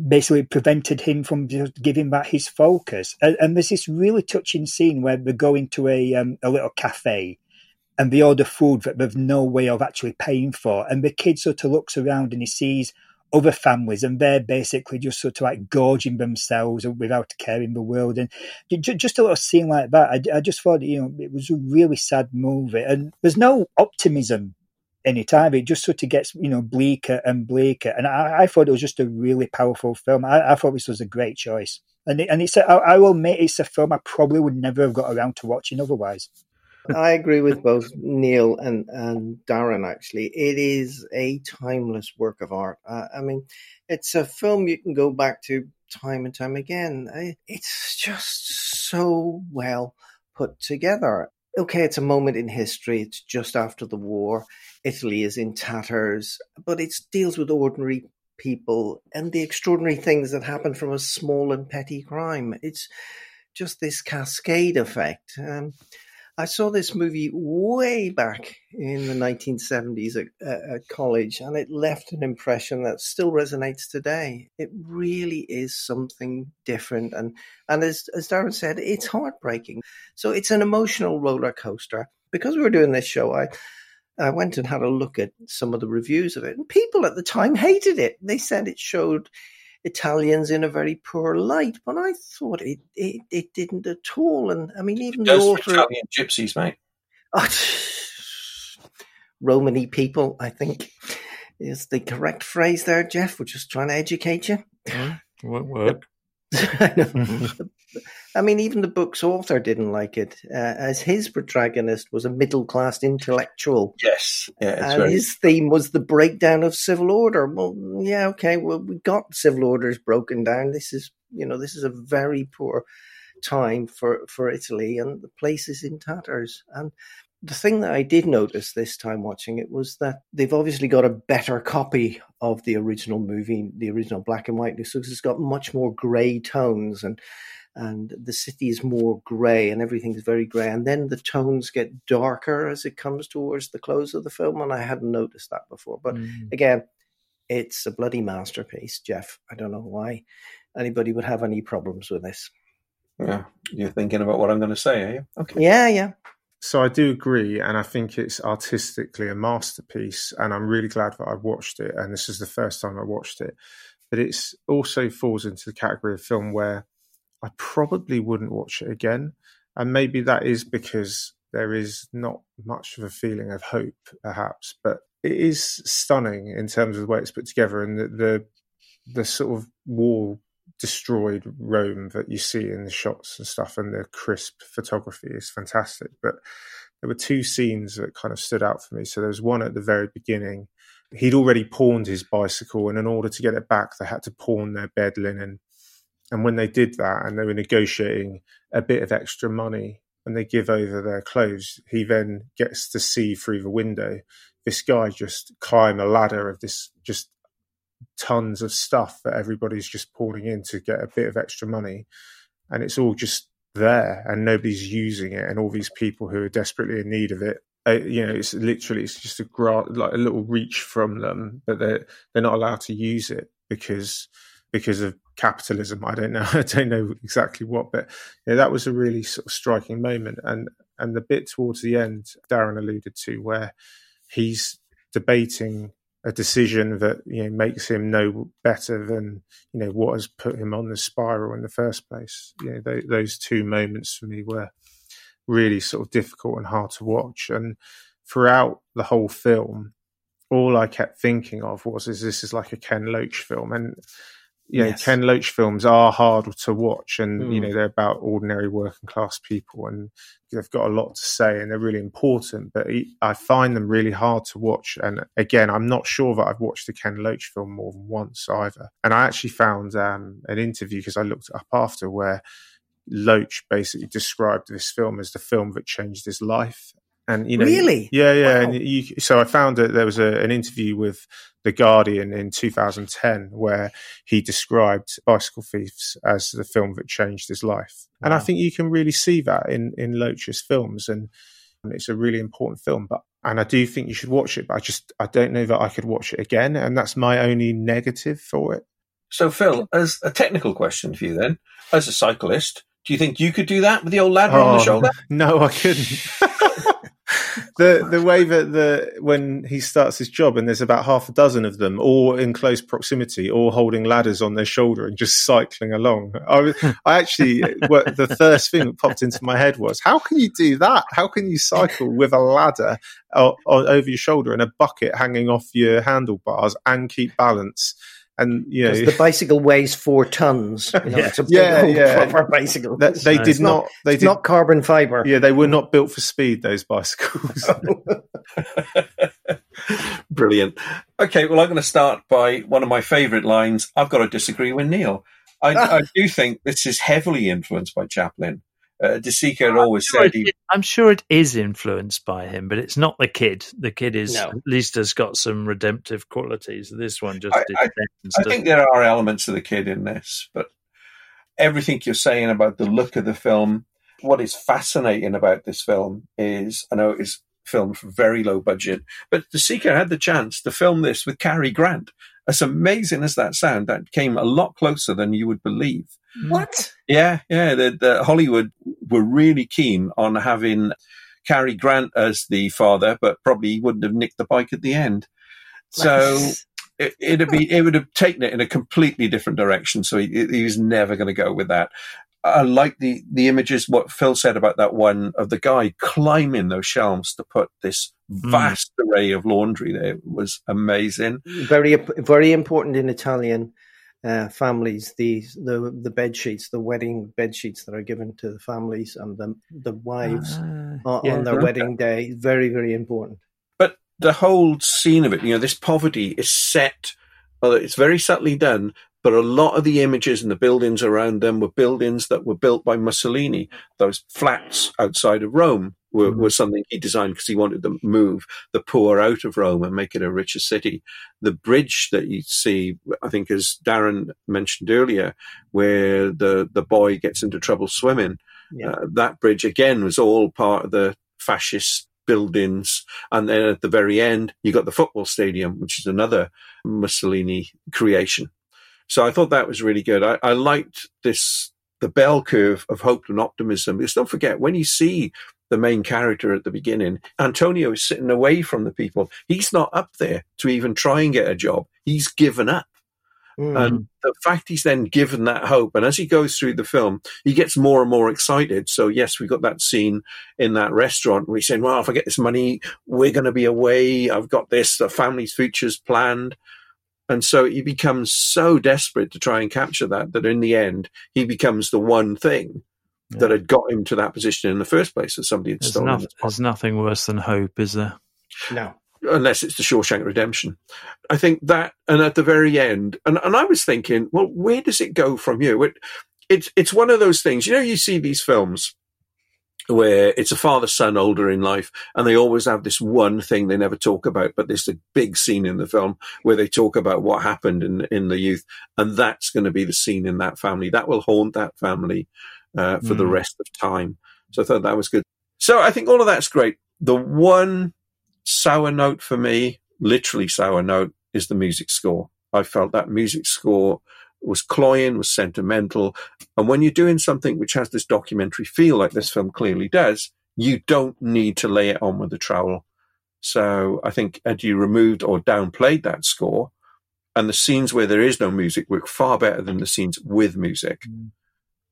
basically prevented him from giving back his focus. And, and, there's this really touching scene where they go into a um, a little cafe and they order food that they've no way of actually paying for. And the kid sort of looks around and he sees other families and they're basically just sort of like gorging themselves without caring the world. And just a little scene like that, I, I just thought, you know, it was a really sad movie. And there's no optimism any time. It just sort of gets, you know, bleaker and bleaker. And I, I thought it was just a really powerful film. I, I thought this was a great choice. And, it, and it's, a, I, I will admit, it's a film I probably would never have got around to watching otherwise. I agree with both Neil and, and Darren, actually. It is a timeless work of art. Uh, I mean, it's a film you can go back to time and time again. It's just so well put together okay, it's a moment in history. It's just after the war. Italy is in tatters, but it deals with ordinary people and the extraordinary things that happen from a small and petty crime. It's just this cascade effect. Um, I saw this movie way back in the 1970s at, at, college, and it left an impression that still resonates today. It really is something different, and and as as Darren said, it's heartbreaking. So it's an emotional roller coaster. Because we were doing this show, I I went and had a look at some of the reviews of it, and people at the time hated it. They said it showed Italians in a very poor light, but I thought it it, it didn't at all. And I mean, even the author, Italian gypsies, mate. Oh, Romany people, I think, is the correct phrase there, Jeff. We're just trying to educate you. Mm, won't work. I mean, even the book's author didn't like it, uh, as his protagonist was a middle class intellectual. Yes, yeah, and very... his theme was the breakdown of civil order. Well, yeah, okay, well, we got civil orders broken down. This is, you know, this is a very poor time for for Italy, and the place is in tatters. And the thing that I did notice this time watching it was that they've obviously got a better copy of the original movie, the original black and white. So it's got much more grey tones and and the city is more grey and everything's very grey. And then the tones get darker as it comes towards the close of the film. And I hadn't noticed that before. But mm. again, it's a bloody masterpiece, Jeff. I don't know why anybody would have any problems with this. Yeah, you're thinking about what I'm going to say, are you? Okay. Yeah, yeah. So I do agree, and I think it's artistically a masterpiece, and I'm really glad that I watched it. And this is the first time I watched it, but it's also falls into the category of film where I probably wouldn't watch it again, and maybe that is because there is not much of a feeling of hope, perhaps, but it is stunning in terms of the way it's put together and the the, the sort of war destroyed Rome that you see in the shots and stuff, and the crisp photography is fantastic. But there were two scenes that kind of stood out for me. So there was one at the very beginning. He'd already pawned his bicycle, and in order to get it back, they had to pawn their bed linen. And when they did that, and they were negotiating a bit of extra money, and they give over their clothes, he then gets to see through the window this guy just climb a ladder of this just tons of stuff that everybody's just pouring in to get a bit of extra money. And it's all just there and nobody's using it. And all these people who are desperately in need of it, uh, you know, it's literally, it's just a gra- like a little reach from them, but they're, they're not allowed to use it because, because of capitalism. I don't know. I don't know exactly what, but you know, that was a really sort of striking moment. And, and the bit towards the end, Darren alluded to where he's debating a decision that you know makes him no better than you know what has put him on the spiral in the first place. You know, th- those two moments for me were really sort of difficult and hard to watch. And throughout the whole film, all I kept thinking of was, "Is this is like a Ken Loach film?" And you know, yes. Ken Loach films are hard to watch, and mm. you know they're about ordinary working class people, and they've got a lot to say, and they're really important. But I find them really hard to watch. And again, I'm not sure that I've watched a Ken Loach film more than once either. And I actually found um, an interview because I looked it up after where Loach basically described this film as the film that changed his life. And you know, really, yeah, yeah. Wow. And you, so I found that there was a, an interview with the Guardian in 2010 where he described Bicycle Thieves as the film that changed his life, wow. and I think you can really see that in in Loach's films, and, and it's a really important film. But and I do think you should watch it, but I just I don't know that I could watch it again, and that's my only negative for it. So, Phil, as a technical question for you, then, as a cyclist, do you think you could do that with the old ladder oh, on the oh, shoulder? No, I couldn't. the the way that the when he starts his job and there's about half a dozen of them all in close proximity, all holding ladders on their shoulder and just cycling along. I, I actually the first thing that popped into my head was how can you do that? How can you cycle with a ladder over your shoulder and a bucket hanging off your handlebars and keep balance? And you know the bicycle weighs four tons. You know, yeah, yeah, yeah. Proper bicycle. That, they no, did not, not. They did not carbon fiber. Yeah, they were not built for speed. Those bicycles. Brilliant. Okay, well, I'm going to start by one of my favourite lines. I've got to disagree with Neil. I, I do think this is heavily influenced by Chaplin. Uh, De Sica had always sure said he, I'm sure it is influenced by him, but it's not the kid. The kid is no. at least has got some redemptive qualities. This one just. I, I, I think there are elements of the kid in this, but everything you're saying about the look of the film, what is fascinating about this film is, I know it's filmed for very low budget, but De Sica had the chance to film this with Cary Grant. As amazing as that sound, that came a lot closer than you would believe. What? Yeah, yeah. The, the Hollywood were really keen on having Cary Grant as the father, but probably he wouldn't have nicked the bike at the end. So it, it'd be it would have taken it in a completely different direction. So he, he was never going to go with that. I like the the images. What Phil said about that one of the guy climbing those shelves to put this hmm. vast mm. array of laundry there was amazing. Very very important in Italian uh, families the the the bed sheets, the wedding bed sheets that are given to the families and the the wives uh, on, yeah, on their right. wedding day. Very very important. But the whole scene of it, you know, this poverty is set. Well, it's very subtly done, but a lot of the images and the buildings around them were buildings that were built by Mussolini. Those flats outside of Rome were, mm. were something he designed because he wanted to move the poor out of Rome and make it a richer city. The bridge that you see, I think, as Darren mentioned earlier, where the, the boy gets into trouble swimming, yeah. uh, that bridge again was all part of the fascist buildings. And then at the very end, you got the football stadium, which is another Mussolini creation. So I thought that was really good. I, I liked this, the bell curve of hope and optimism. Because don't forget, when you see the main character at the beginning, Antonio is sitting away from the people. He's not up there to even try and get a job. He's given up. Mm. And the fact he's then given that hope, and as he goes through the film, he gets more and more excited. So, yes, we got that scene in that restaurant where he's saying, Well, if I get this money, we're going to be away. I've got this, the family's future's planned. And so he becomes so desperate to try and capture that, that in the end, he becomes the one thing yeah. that had got him to that position in the first place that somebody had there's stolen. No, there's nothing worse than hope, is there? No unless it's the Shawshank Redemption. I think that, and at the very end, and, and I was thinking, well, where does it go from here? It, it's it's one of those things. You know, you see these films where it's a father son older in life, and they always have this one thing they never talk about, but there's a big scene in the film where they talk about what happened in in the youth, and that's going to be the scene in that family that will haunt that family uh, for mm. the rest of time. So I thought that was good. So I think all of that's great. The one sour note for me, literally sour note, is the music score. I felt that music score was cloying, was sentimental. And when you're doing something which has this documentary feel like this film clearly does, you don't need to lay it on with a trowel. So I think had you removed or downplayed that score, and the scenes where there is no music work far better than the scenes with music. Mm.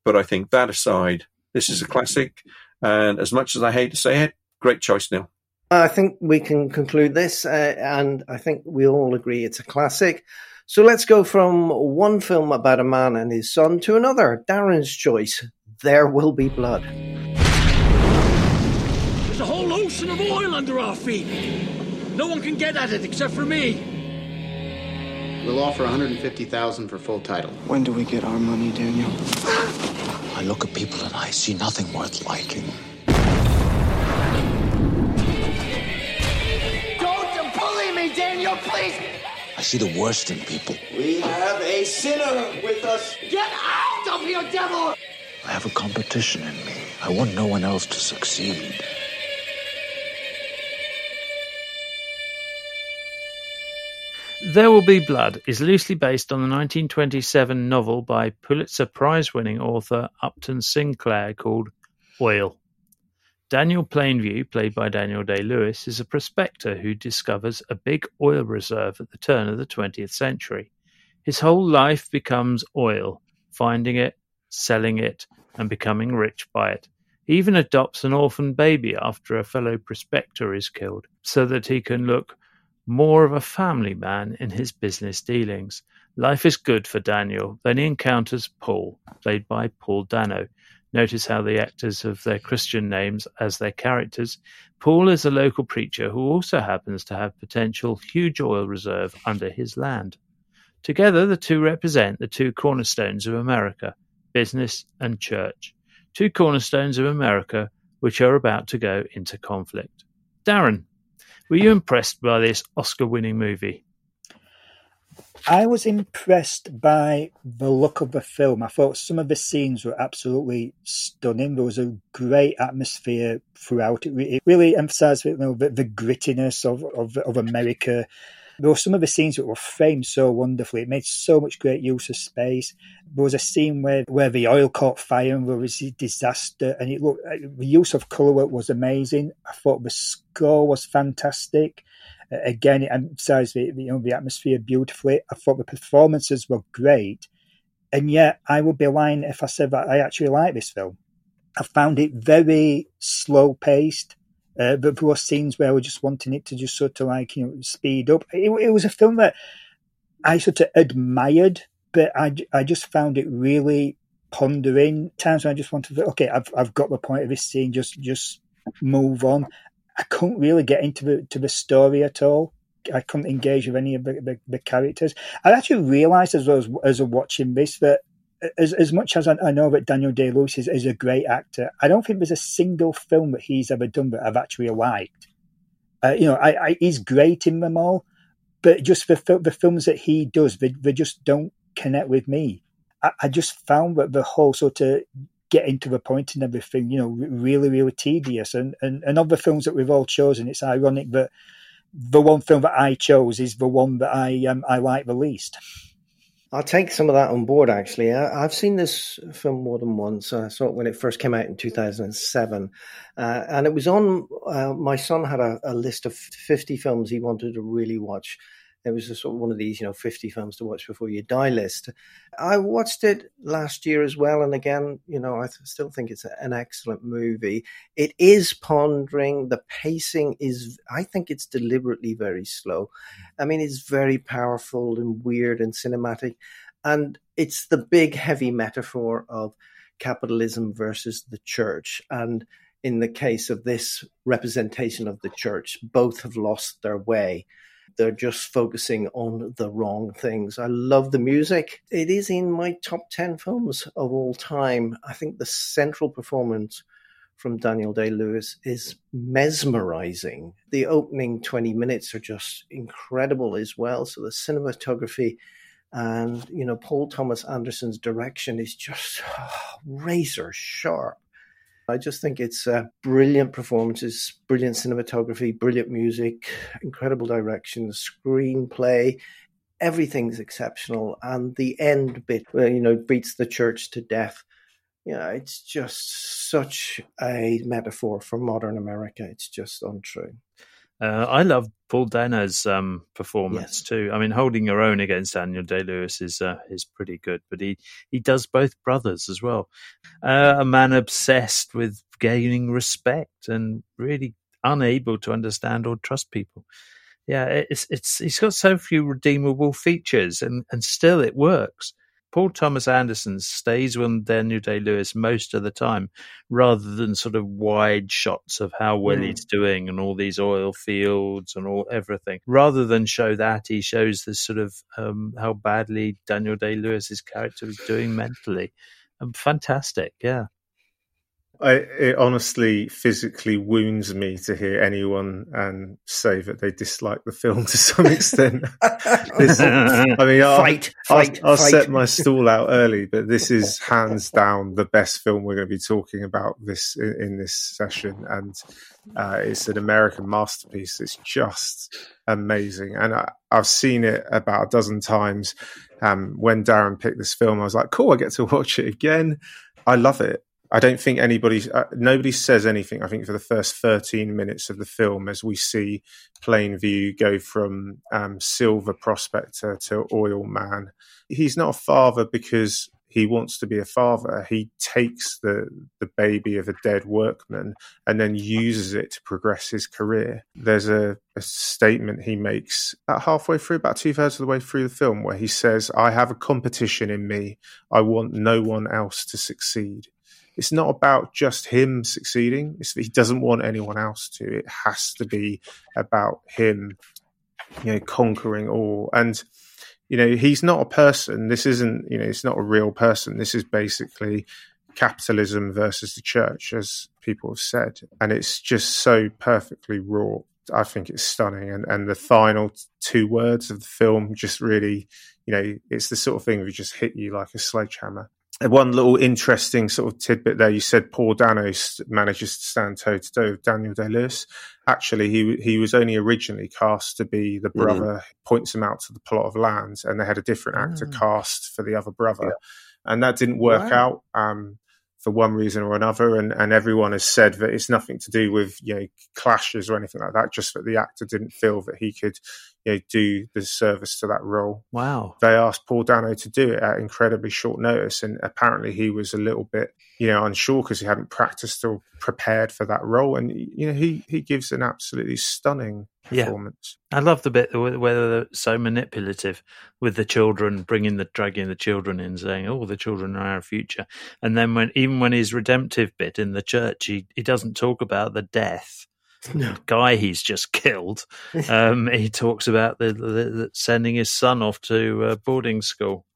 But I think that aside, this is a classic. And as much as I hate to say it, great choice, Neil. I think we can conclude this, uh, and I think we all agree it's a classic. So let's go from one film about a man and his son to another. Darren's choice There Will Be Blood. There's a whole ocean of oil under our feet. No one can get at it except for me. We'll offer 150,000 for full title. When do we get our money, Daniel? I look at people and I see nothing worth liking. Don't bully me, Daniel, please. I see the worst in people. We have a sinner with us. Get out of here, devil! I have a competition in me. I want no one else to succeed. There Will Be Blood is loosely based on the 1927 novel by Pulitzer Prize winning author Upton Sinclair called Oil. Daniel Plainview, played by Daniel Day-Lewis, is a prospector who discovers a big oil reserve at the turn of the twentieth century. His whole life becomes oil, finding it, selling it, and becoming rich by it. He even adopts an orphan baby after a fellow prospector is killed, so that he can look more of a family man in his business dealings. Life is good for Daniel. Then he encounters Paul, played by Paul Dano, Notice how the actors have their Christian names as their characters. Paul is a local preacher who also happens to have potential huge oil reserve under his land. Together, the two represent the two cornerstones of America business and church. Two cornerstones of America which are about to go into conflict. Darren, were you impressed by this Oscar winning movie? I was impressed by the look of the film. I thought some of the scenes were absolutely stunning. There was a great atmosphere throughout. It, really emphasised you know, the, the, grittiness of, of, of America. There were some of the scenes that were framed so wonderfully. It made so much great use of space. There was a scene where, where the oil caught fire and there was a disaster, and it looked uh, the use of colour work was amazing. I thought the score was fantastic. Uh, again, it emphasised the, you know, the atmosphere beautifully. I thought the performances were great. And yet, I would be lying if I said that I actually like this film. I found it very slow paced. Uh, but there were scenes where I was just wanting it to just sort of like, you know, speed up. It, it was a film that I sort of admired, but I, I just found it really pondering. Times when I just wanted to, okay, I've, I've got the point of this scene, just, just move on. I couldn't really get into the to the story at all. I couldn't engage with any of the, the, the characters. I actually realised as well as, as I was watching this that as, as much as I, I know that Daniel Day Lewis is, is, a great actor, I don't think there's a single film that he's ever done that I've actually liked. Uh, you know, I, I, he's great in them all, but just the, the films that he does, they, they just don't connect with me. I, I just found that the whole sort of getting to the point and everything, you know, really, really tedious. And, and, and of the films that we've all chosen, it's ironic that the one film that I chose is the one that I um, I like the least. I'll take some of that on board. Actually, I, have seen this film more than once. I saw it when it first came out in 2007, uh, and it was on. Uh, my son had a, a, list of 50 films he wanted to really watch, it was a sort of one of these, you know, 50 films to watch before you die list. I watched it last year as well. And again, you know, I still think it's an excellent movie. It is pondering. The pacing is, I think it's deliberately very slow. I mean, it's very powerful and weird and cinematic. And it's the big, heavy metaphor of capitalism versus the church. And in the case of this representation of the church, both have lost their way they're just focusing on the wrong things. I love the music. It is in my top 10 films of all time. I think the central performance from Daniel Day Lewis is mesmerizing. The opening 20 minutes are just incredible as well. So the cinematography and, you know, Paul Thomas Anderson's direction is just oh, razor sharp. I just think it's uh, brilliant performances, brilliant cinematography, brilliant music, incredible direction, screenplay. Everything's exceptional, and the end bit, where you know, beats the church to death. You know, it's just such a metaphor for modern America. It's just untrue. Uh, I love Paul Dano's um, performance yes. too. I mean, holding your own against Daniel Day Lewis is uh, is pretty good, but he he does both brothers as well. Uh, a man obsessed with gaining respect and really unable to understand or trust people. Yeah, it's it's he's got so few redeemable features, and and still it works. Paul Thomas Anderson stays with Daniel Day Lewis most of the time, rather than sort of wide shots of how well mm. he's doing and all these oil fields and all everything. Rather than show that, he shows this sort of um, how badly Daniel Day Lewis's character is doing mentally. Um, fantastic, yeah. I, it honestly physically wounds me to hear anyone and say that they dislike the film to some extent. this, I mean, I'll, fight, fight, I'll, I'll fight. set my stall out early, but this is hands down the best film we're going to be talking about this in, in this session, and uh, it's an American masterpiece. It's just amazing, and I, have seen it about a dozen times. Um, when Darren picked this film, I was like, "Cool, I get to watch it again." I love it. I don't think anybody, uh, nobody says anything. I think for the first 13 minutes of the film, as we see Plainview go from um, silver prospector to oil man, he's not a father because he wants to be a father. He takes the the baby of a dead workman and then uses it to progress his career. There's a, a statement he makes about halfway through, about two thirds of the way through the film, where he says, "I have a competition in me. I want no one else to succeed." It's not about just him succeeding. It's, he doesn't want anyone else to. It has to be about him, you know, conquering all. And you know, he's not a person. This isn't, you know, it's not a real person. This is basically capitalism versus the church, as people have said, and it's just so perfectly wrought. I think it's stunning, and and the final two words of the film just really, you know, it's the sort of thing that just hit you like a sledgehammer one little interesting sort of tidbit there. You said Paul Danos manages to stand toe to toe with Daniel Day Lewis. Actually, he he was only originally cast to be the mm-hmm. brother. Mm. Points him out to the plot of land, and they had a different actor mm. cast for the other brother, yeah. and that didn't work wow. out. Um, for one reason or another, and, and everyone has said that it's nothing to do with you know clashes or anything like that. Just that the actor didn't feel that he could you know do the service to that role. Wow! They asked Paul Dano to do it at incredibly short notice, and apparently he was a little bit you know unsure because he hadn't practiced or prepared for that role. And you know he he gives an absolutely stunning performance. Yeah. I love the bit where they're so manipulative with the children, bringing the dragging the children in, saying, "Oh, the children are our future," and then when even when his redemptive bit in the church, he he doesn't talk about the death. No. guy he's just killed. Um, he talks about the, the, the, sending his son off to uh, boarding school.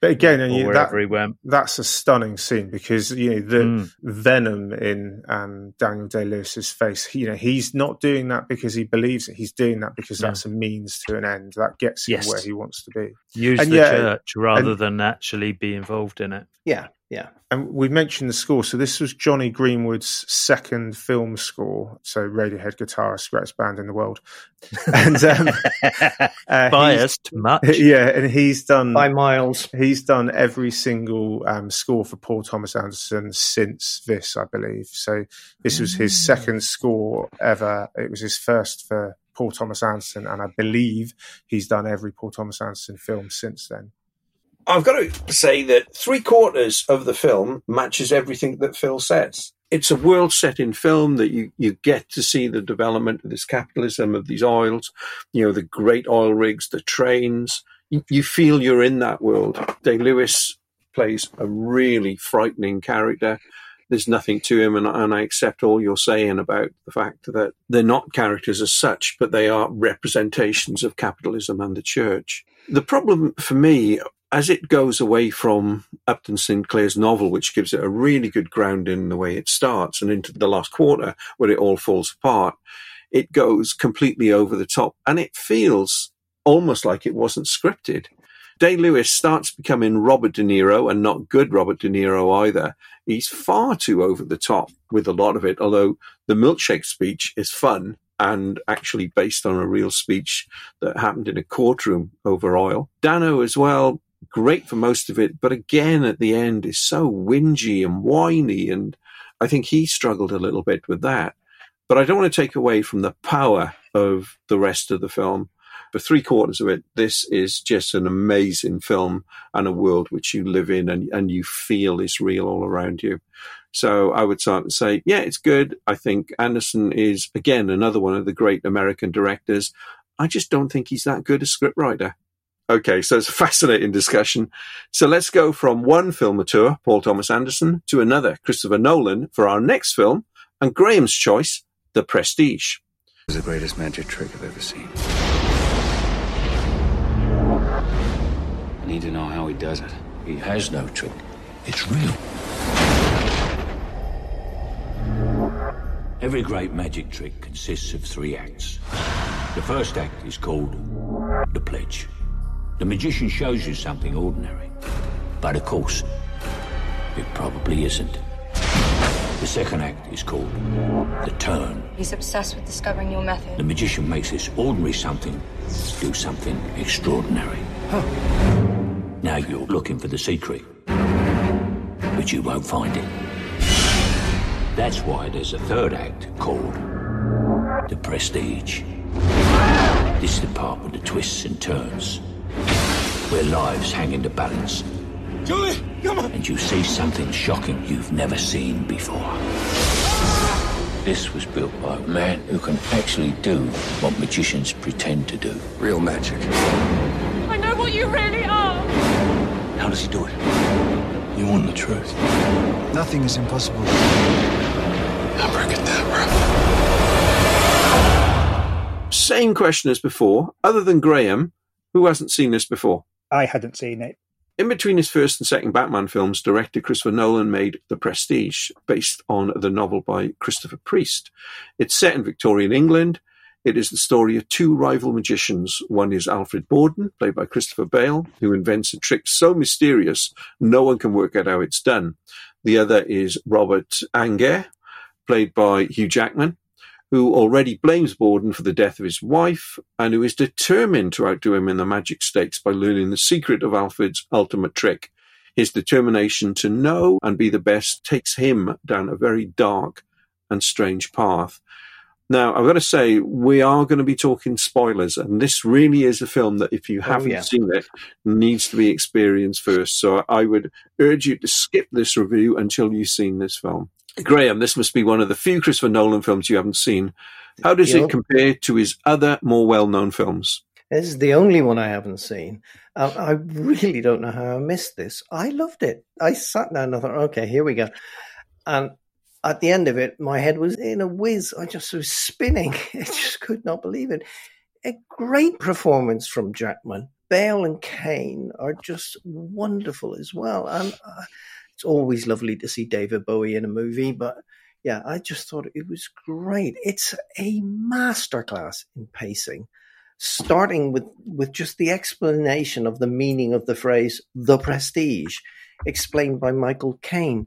But again, and you, that, that's a stunning scene because you know the mm. venom in um, Daniel Day Lewis's face. You know, he's not doing that because he believes it. He's doing that because that's a means to an end that gets him yes. where he wants to be. Use and the church rather and, than actually be involved in it. Yeah, Yeah. And we mentioned the score. So this was Jonny Greenwood's second film score. So Radiohead guitarist, greatest band in the world. And um, uh, biased much. Yeah, and he's done by miles. He's done every single um, score for Paul Thomas Anderson since this, I believe. So this was his Mm. second score ever. It was his first for Paul Thomas Anderson, and I believe he's done every Paul Thomas Anderson film since then. I've got to say that three quarters of the film matches everything that Phil says. It's a world set in film that you, you get to see the development of this capitalism, of these oils, you know, the great oil rigs, the trains. You, you feel you're in that world. Day Lewis plays a really frightening character. There's nothing to him, and, and I accept all you're saying about the fact that they're not characters as such, but they are representations of capitalism and the church. The problem for me as it goes away from Upton Sinclair's novel, which gives it a really good ground in the way it starts, and into the last quarter where it all falls apart, it goes completely over the top and it feels almost like it wasn't scripted. Day Lewis starts becoming Robert De Niro and not good Robert De Niro either. He's far too over the top with a lot of it, although the milkshake speech is fun and actually based on a real speech that happened in a courtroom over oil. Dano as well, great for most of it, but again at the end is so whingy and whiny, and I think he struggled a little bit with that. But I don't want to take away from the power of the rest of the film. For three quarters of it, this is just an amazing film and a world which you live in and, and you feel is real all around you. So I would start to say, yeah, it's good. I think Anderson is, again, another one of the great American directors. I just don't think he's that good a scriptwriter. Okay, so it's a fascinating discussion. So let's go from one film tour, Paul Thomas Anderson, to another, Christopher Nolan, for our next film, and Graham's choice, The Prestige. It was the greatest magic trick I've ever seen. I need to know how he does it. He has no trick. It's real. Every great magic trick consists of three acts. The first act is called the pledge. The magician shows you something ordinary. But of course, it probably isn't. The second act is called the turn. He's obsessed with discovering your method. The magician makes this ordinary something do something extraordinary. Now you're looking for the secret, but you won't find it. That's why there's a third act called the prestige. This is the part with the twists and turns, where lives hang in the balance. Julie, come on! And you see something shocking you've never seen before. This was built by a man who can actually do what magicians pretend to do. Real magic. I know what you really are. How does he do it? You want the truth? Nothing is impossible. Abracadabra. Same question as before, other than Graham, who hasn't seen this before. I hadn't seen it. In between his first and second Batman films, director Christopher Nolan made The Prestige, based on the novel by Christopher Priest. It's set in Victorian England. It is the story of two rival magicians. One is Alfred Borden, played by Christopher Bale, who invents a trick so mysterious no one can work out how it's done. The other is Robert Angier, played by Hugh Jackman, who already blames Borden for the death of his wife and who is determined to outdo him in the magic stakes by learning the secret of Alfred's ultimate trick. His determination to know and be the best takes him down a very dark and strange path. Now, I've got to say, we are going to be talking spoilers, and this really is a film that, if you oh, haven't yeah. seen it, needs to be experienced first. So I would urge you to skip this review until you've seen this film. Graham, this must be one of the few Christopher Nolan films you haven't seen. How does Yep. it compare to his other more well-known films? This is the only one I haven't seen. Um, I really don't know how I missed this. I loved it. I sat down and I thought, okay, here we go. And at the end of it, my head was in a whiz. I just was spinning. I just could not believe it. A great performance from Jackman. Bale and Caine are just wonderful as well. And uh, it's always lovely to see David Bowie in a movie, but yeah, I just thought it was great. It's a masterclass in pacing starting with with just the explanation of the meaning of the phrase the prestige explained by Michael Caine.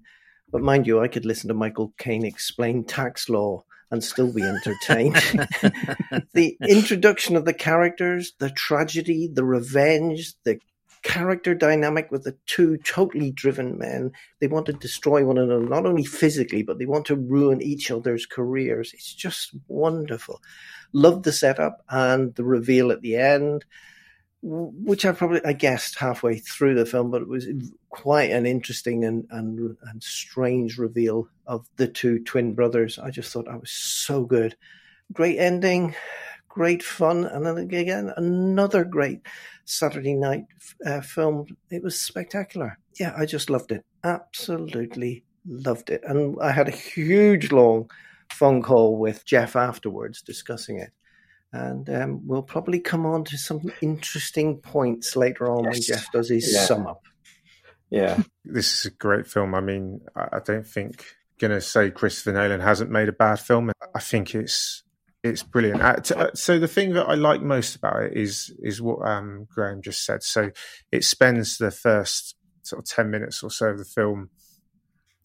But mind you, I could listen to Michael Caine explain tax law and still be entertained. the introduction of the characters, the tragedy, the revenge, the character dynamic with the two totally driven men. They want to destroy one another, not only physically, but they want to ruin each other's careers. It's just wonderful. Love the setup and the reveal at the end, which I probably I guessed halfway through the film, but it was quite an interesting and, and and strange reveal of the two twin brothers. I just thought I was so good. Great ending, great fun, and then again another great Saturday night uh, film. It was spectacular. Yeah, I just loved it. Absolutely loved it, and I had a huge long phone call with Jeff afterwards discussing it. And um, we'll probably come on to some interesting points later on yes. when Jeff does his yeah. sum up. Yeah. This is a great film. I mean, I don't think going to say Christopher Nolan hasn't made a bad film. I think it's it's brilliant. Uh, uh, so the thing that I like most about it is is what um, Graham just said. So it spends the first sort of ten minutes or so of the film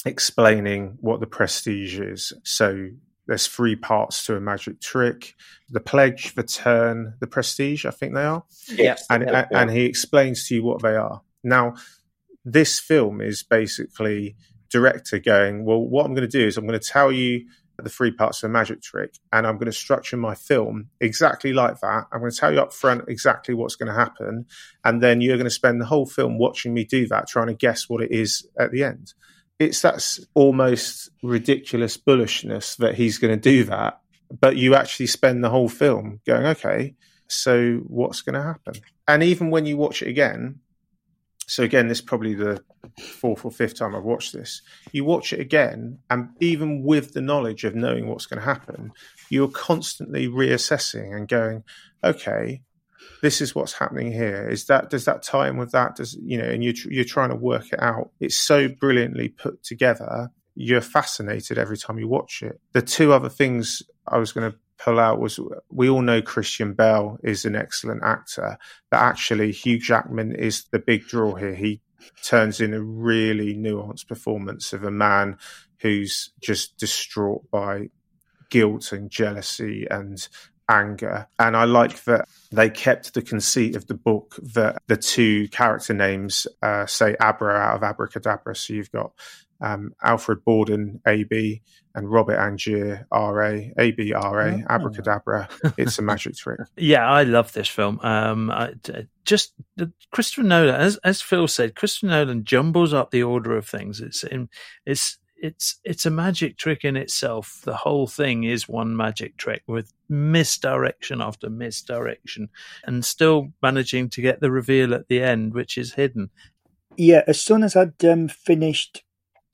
explaining what the prestige is. So there's three parts to a magic trick: the pledge, the turn, the prestige. I think they are. Yes, and yeah, yeah. and he explains to you what they are. Now, this film is basically director going, well, what I'm going to do is I'm going to tell you the three parts of a magic trick, and I'm going to structure my film exactly like that. I'm going to tell you up front exactly what's going to happen, and then you're going to spend the whole film watching me do that, trying to guess what it is at the end. It's that almost ridiculous bullishness that he's going to do that, but you actually spend the whole film going, okay, so what's going to happen? And even when you watch it again, so again, this is probably the fourth or fifth time I've watched this. You watch it again, and even with the knowledge of knowing what's going to happen, you're constantly reassessing and going, okay, this is what's happening here. Is that does that tie in with that? Does you know? And you you're trying to work it out. It's so brilliantly put together. You're fascinated every time you watch it. The two other things I was going to pull out was we all know Christian Bale is an excellent actor, but actually Hugh Jackman is the big draw here. He turns in a really nuanced performance of a man who's just distraught by guilt and jealousy and anger. And I like that they kept the conceit of the book that the two character names uh, say Abra out of abracadabra. So you've got um, Alfred Borden, AB, and Robert Angier, RA, ABRA, oh. Abracadabra. it's a magic trick. Yeah, I love this film. Um, I, just Christopher Nolan, as, as Phil said, Christopher Nolan jumbles up the order of things. It's in, it's it's it's a magic trick in itself. The whole thing is one magic trick with misdirection after misdirection, and still managing to get the reveal at the end, which is hidden. Yeah, as soon as I'd um, finished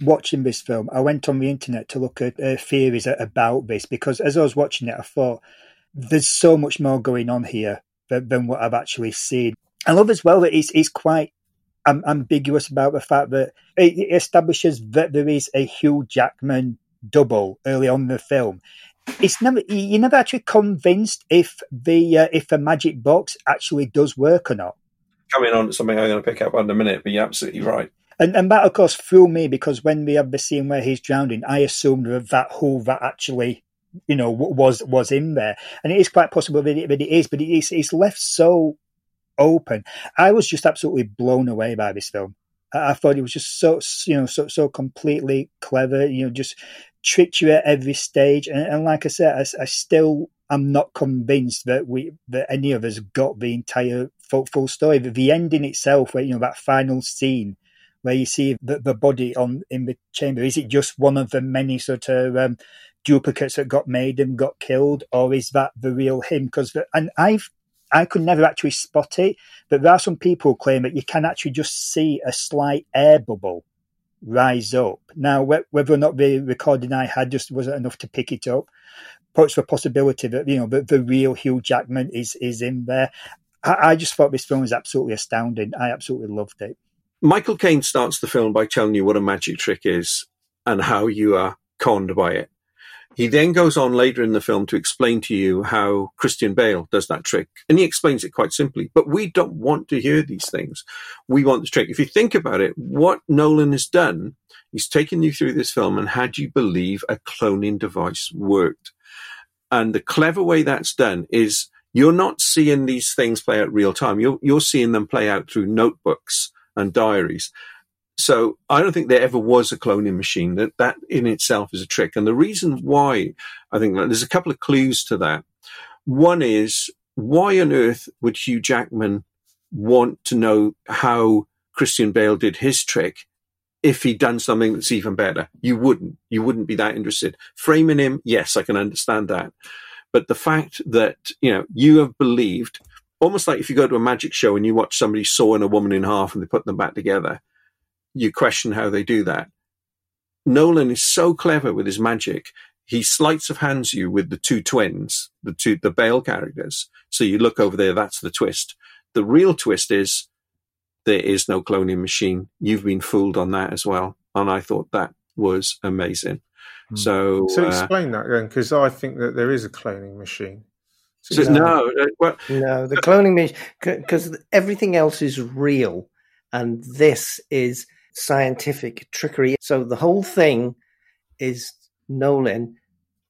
watching this film, I went on the internet to look at uh, theories about this because as I was watching it, I thought there's so much more going on here than, than what I've actually seen. I love as well that it's, it's quite um, ambiguous about the fact that it establishes that there is a Hugh Jackman double early on in the film. It's never you're never actually convinced if the uh, if the magic box actually does work or not. Coming on to something I'm going to pick up in a minute, but you're absolutely right. And, and that, of course, threw me because when we have the scene where he's drowning, I assumed that that who that actually, you know, was was in there. And it is quite possible that it, that it is, but it's, it's left so open. I was just absolutely blown away by this film. I, thought it was just so, you know, so so completely clever. You know, just tricked you at every stage. And, and like I said, I, I still am not convinced that we that any of us got the entire full, full story. The ending itself, where you know that final scene where you see the, the body on in the chamber? Is it just one of the many sort of um, duplicates that got made and got killed, or is that the real him? Because and I've I could never actually spot it, but there are some people who claim that you can actually just see a slight air bubble rise up. Now, whether or not the recording I had just wasn't enough to pick it up, puts the possibility that you know that the real Hugh Jackman is is in there. I, I just thought this film was absolutely astounding. I absolutely loved it. Michael Caine starts the film by telling you what a magic trick is and how you are conned by it. He then goes on later in the film to explain to you how Christian Bale does that trick. And he explains it quite simply. But we don't want to hear these things. We want the trick. If you think about it, what Nolan has done, he's taken you through this film and had you believe a cloning device worked. And the clever way that's done is you're not seeing these things play out real time. You're, you're seeing them play out through notebooks and diaries. So I don't think there ever was a cloning machine. That that in itself is a trick. And the reason why I think there's a couple of clues to that. One is why on earth would Hugh Jackman want to know how Christian Bale did his trick if he'd done something that's even better? You wouldn't. You wouldn't be that interested. Framing him, yes, I can understand that. But the fact that, you know, you have believed almost like if you go to a magic show and you watch somebody sawing a woman in half and they put them back together, you question how they do that. Nolan is so clever with his magic. He sleights of hands you with the two twins, the two, the Bale characters. So you look over there, that's the twist. The real twist is there is no cloning machine. You've been fooled on that as well. And I thought that was amazing. Hmm. So, so uh, explain uh, that then, because I think that there is a cloning machine. So no, no, uh, well, no, the cloning machine because everything else is real, and this is scientific trickery. So the whole thing is Nolan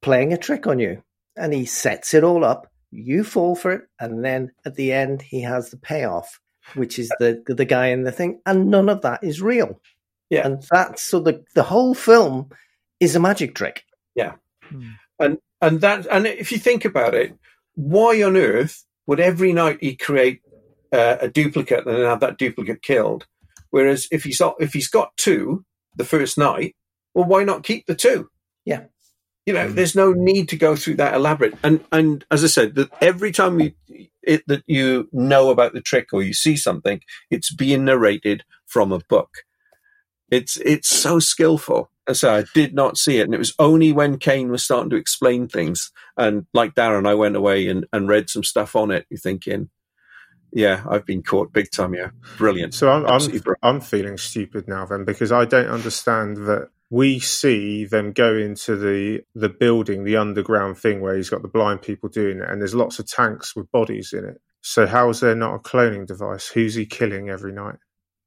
playing a trick on you, and he sets it all up. You fall for it, and then at the end, he has the payoff, which is the the guy in the thing, and none of that is real. Yeah, and that's so the the whole film is a magic trick. Yeah, hmm. and and that and if you think about it, why on earth would every night he create uh, a duplicate and then have that duplicate killed? Whereas if he's got, if he's got two the first night, well, why not keep the two? Yeah. You know, there's no need to go through that elaborate. And and as I said, that every time you it, that you know about the trick or you see something, it's being narrated from a book. It's it's so skillful. So I did not see it, and it was only when Caine was starting to explain things, and like Darren, I went away and, and read some stuff on it. You're thinking, yeah, I've been caught big time. Yeah, brilliant. So I'm I'm, I'm, feeling stupid now then because I don't understand that we see them go into the the building, the underground thing where he's got the blind people doing it, and there's lots of tanks with bodies in it. So how is there not a cloning device? Who's he killing every night?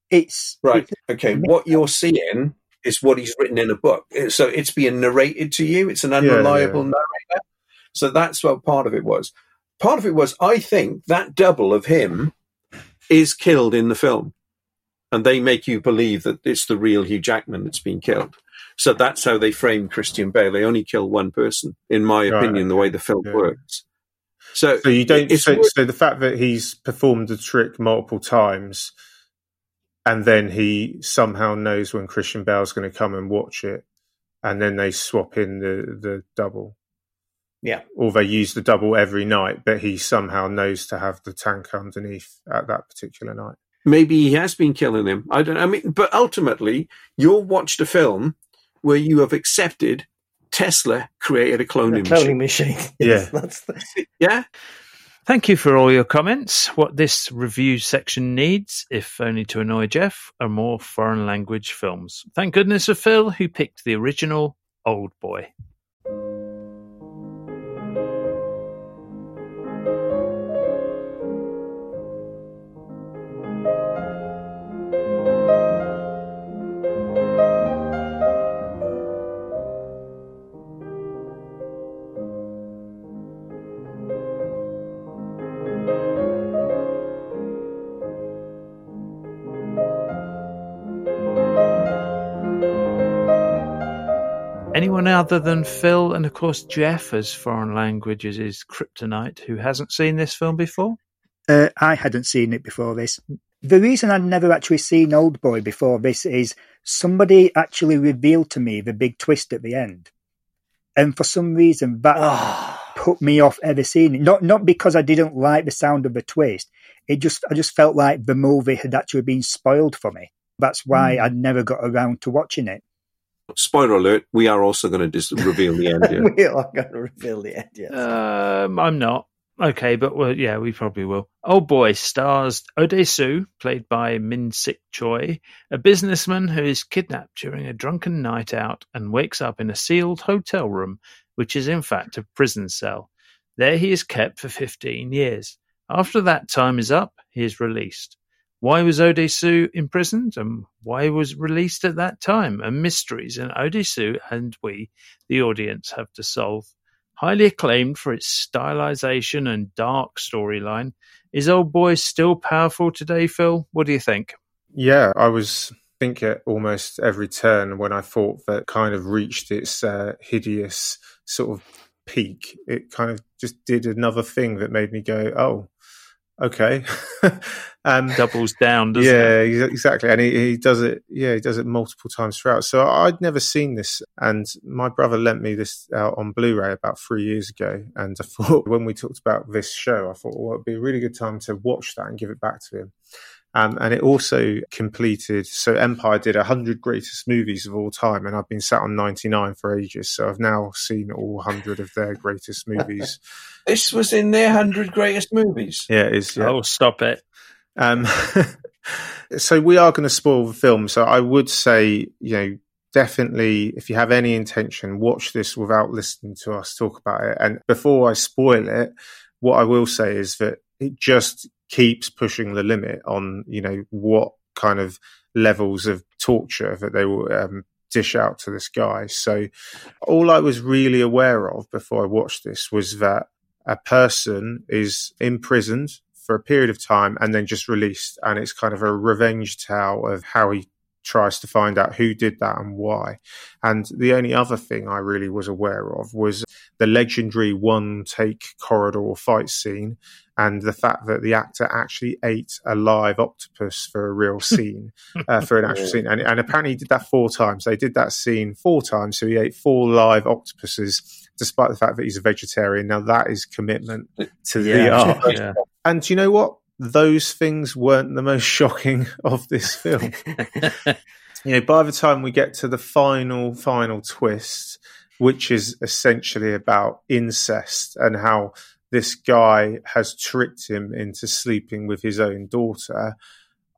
It's right. Okay, what you're seeing is what he's written in a book. So it's being narrated to you. It's an unreliable yeah, yeah. narrator. So that's what part of it was part of it was I think that double of him is killed in the film, and they make you believe that it's the real Hugh Jackman that's been killed. So that's how they frame Christian Bale. They only kill one person, in my right. opinion, the way the film yeah. works. So, so you don't. So, so the fact that he's performed the trick multiple times, and then he somehow knows when Christian Bale's going to come and watch it, and then they swap in the the double. Yeah. Or they use the double every night, but he somehow knows to have the tank underneath at that particular night. Maybe he has been killing him. I don't I mean, but ultimately, you'll watch the film where you have accepted Tesla created a cloning, a cloning machine. machine. yes, yeah. That's the... Yeah. Thank you for all your comments. What this review section needs, if only to annoy Jeff, are more foreign language films. Thank goodness for Phil, who picked the original Old Boy. Other than Phil and, of course, Jeff, as foreign languages is kryptonite, who hasn't seen this film before? Uh, I hadn't seen it before this. The reason I'd never actually seen Old Boy before this is somebody actually revealed to me the big twist at the end. And for some reason, that ah. put me off ever seeing it. Not not because I didn't like the sound of the twist. It just I just felt like the movie had actually been spoiled for me. That's why mm. I'd never got around to watching it spoiler alert, we are also going to dis- reveal the end. we are going to reveal the end, yes. Um, I'm not. Okay, but well, yeah, we probably will. Old Boy stars Odesu, played by Min Sik Choi, a businessman who is kidnapped during a drunken night out and wakes up in a sealed hotel room, which is in fact a prison cell. There he is kept for 15 years. After that time is up, he is released. Why was Odesu imprisoned and why was released at that time? and mysteries and Odesu and we, the audience, have to solve. Highly acclaimed for its stylization and dark storyline, is Old Boy still powerful today, Phil? What do you think? Yeah, I was thinking at almost every turn when I thought that kind of reached its uh, hideous sort of peak. It kind of just did another thing that made me go, "Oh, okay." um, Doubles down, doesn't yeah, it? exactly. And he, he does it. Yeah, he does it multiple times throughout. So I'd never seen this, and my brother lent me this out on Blu-ray about three years ago. And I thought when we talked about this show, I thought, well, it'd be a really good time to watch that and give it back to him. Um, and it also completed. So Empire did hundred greatest movies of all time, and I've been sat on ninety nine for ages. So I've now seen all hundred of their greatest movies. This was in their hundred greatest movies. Yeah, it is. Yeah. Oh, stop it! Um, so we are going to spoil the film. So I would say, you know, definitely, if you have any intention, watch this without listening to us talk about it. And before I spoil it, what I will say is that it just keeps pushing the limit on you know what kind of levels of torture that they will um, dish out to this guy. So all I was really aware of before I watched this was that a person is imprisoned for a period of time and then just released, and it's kind of a revenge tale of how he tries to find out who did that and why. And the only other thing I really was aware of was the legendary one take corridor fight scene and the fact that the actor actually ate a live octopus for a real scene, uh, for an actual scene. And, and apparently he did that four times. They did that scene four times. So he ate four live octopuses, despite the fact that he's a vegetarian. Now that is commitment to Yeah, the art. yeah. And do you know what? Those things weren't the most shocking of this film. you know, by the time we get to the final, final twist, which is essentially about incest and how this guy has tricked him into sleeping with his own daughter,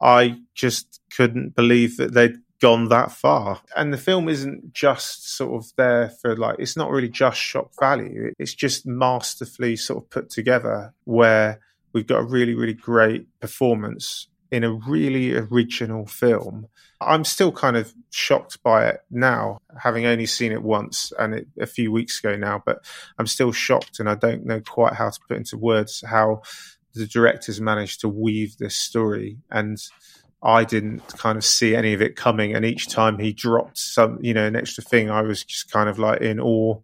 I just couldn't believe that they'd gone that far. And the film isn't just sort of there for like, it's not really just shock value. It's just masterfully sort of put together where we've got a really, really great performance in a really original film. I'm still kind of shocked by it now, having only seen it once and it, a few weeks ago now, but I'm still shocked and I don't know quite how to put into words how the directors managed to weave this story. And I didn't kind of see any of it coming. And each time he dropped some, you know, an extra thing, I was just kind of like in awe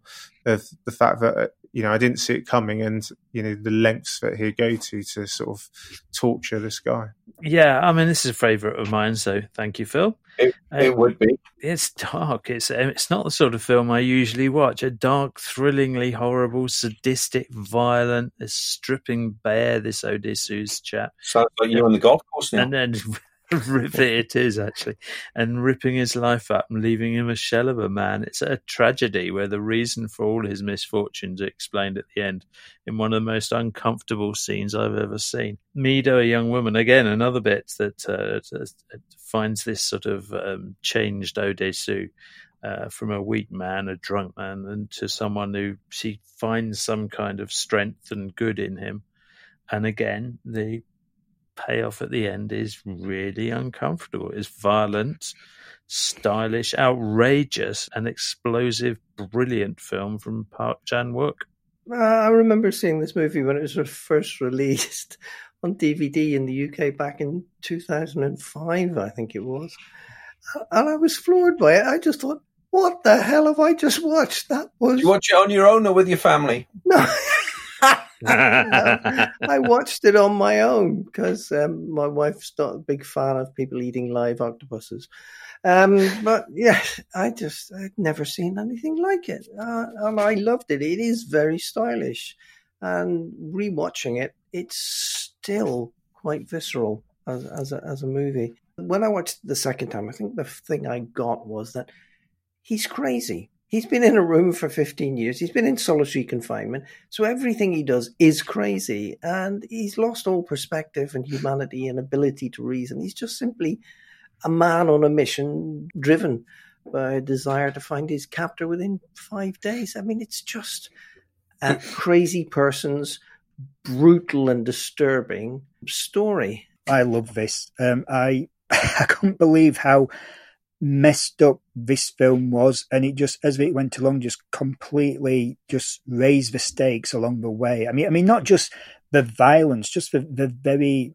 of the fact that, you know, I didn't see it coming and, you know, the lengths that he'd go to to sort of torture this guy. Yeah, I mean, this is a favourite of mine, so thank you, Phil. It, it would be. It's dark. It's um, it's not the sort of film I usually watch. A dark, thrillingly horrible, sadistic, violent, a stripping bare this Odysseus chap. Sounds like you're on the golf course now. And then rip it is actually, and ripping his life up and leaving him a shell of a man. It's a tragedy where the reason for all his misfortunes are explained at the end in one of the most uncomfortable scenes I've ever seen. Mido, a young woman, again another bit that uh, finds this sort of um, changed Odesu. Uh, from a weak man, a drunk man, and to someone who she finds some kind of strength and good in him. And again, the payoff at the end is really uncomfortable. It's violent, stylish, outrageous, and explosive, brilliant film from Park Chan Wook. Uh, I remember seeing this movie when it was first released on DVD in the UK back in 2005, I think it was. And I was floored by it. I just thought, what the hell have I just watched? That was. You watch it on your own or with your family? No. I watched it on my own because um, my wife's not a big fan of people eating live octopuses. Um, but yeah, I just I'd never seen anything like it, uh, and I loved it. It is very stylish, and rewatching it, it's still quite visceral as as a, as a movie. When I watched the second time, I think the thing I got was that he's crazy. He's been in a room for 15 years. He's been in solitary confinement. So everything he does is crazy. And he's lost all perspective and humanity and ability to reason. He's just simply a man on a mission driven by a desire to find his captor within five days. I mean, it's just a crazy person's brutal and disturbing story. I love this. Um, I I couldn't believe how messed up this film was, and it just as it went along, just completely just raised the stakes along the way. I mean, I mean, not just the violence, just the the very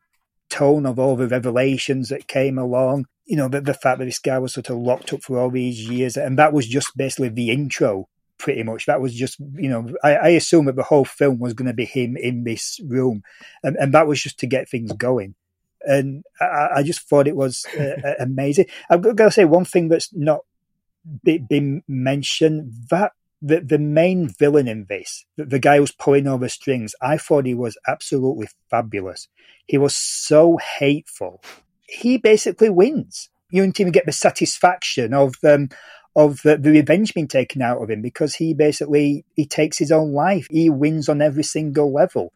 tone of all the revelations that came along. You know, the, the fact that this guy was sort of locked up for all these years, and that was just basically the intro pretty much. That was just, you know, I, I assume that the whole film was going to be him in this room, and, and that was just to get things going. And I, I just thought it was uh, amazing. I've got to say one thing that's not been mentioned that the, the main villain in this, the, the guy who's pulling all the strings, I thought he was absolutely fabulous. He was so hateful. He basically wins. You don't even get the satisfaction of um, of the, the revenge being taken out of him because he basically he takes his own life. He wins on every single level.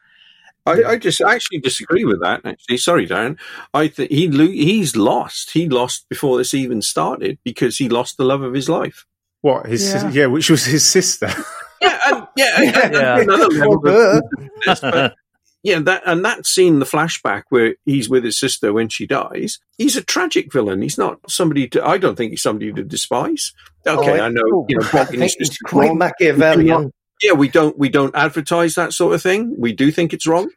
I, I just actually disagree with that. Actually, sorry, Darren. I think he he's lost. He lost before this even started because he lost the love of his life. What his yeah, sis- yeah which was his sister. yeah, and, yeah, yeah. Another level this, but, yeah, that and that scene, the flashback where he's with his sister when she dies. He's a tragic villain. He's not somebody to. I don't think he's somebody to despise. Okay, oh, I know. You know, I think it's quite Machiavellian. Yeah, we don't we don't advertise that sort of thing. We do think it's wrong,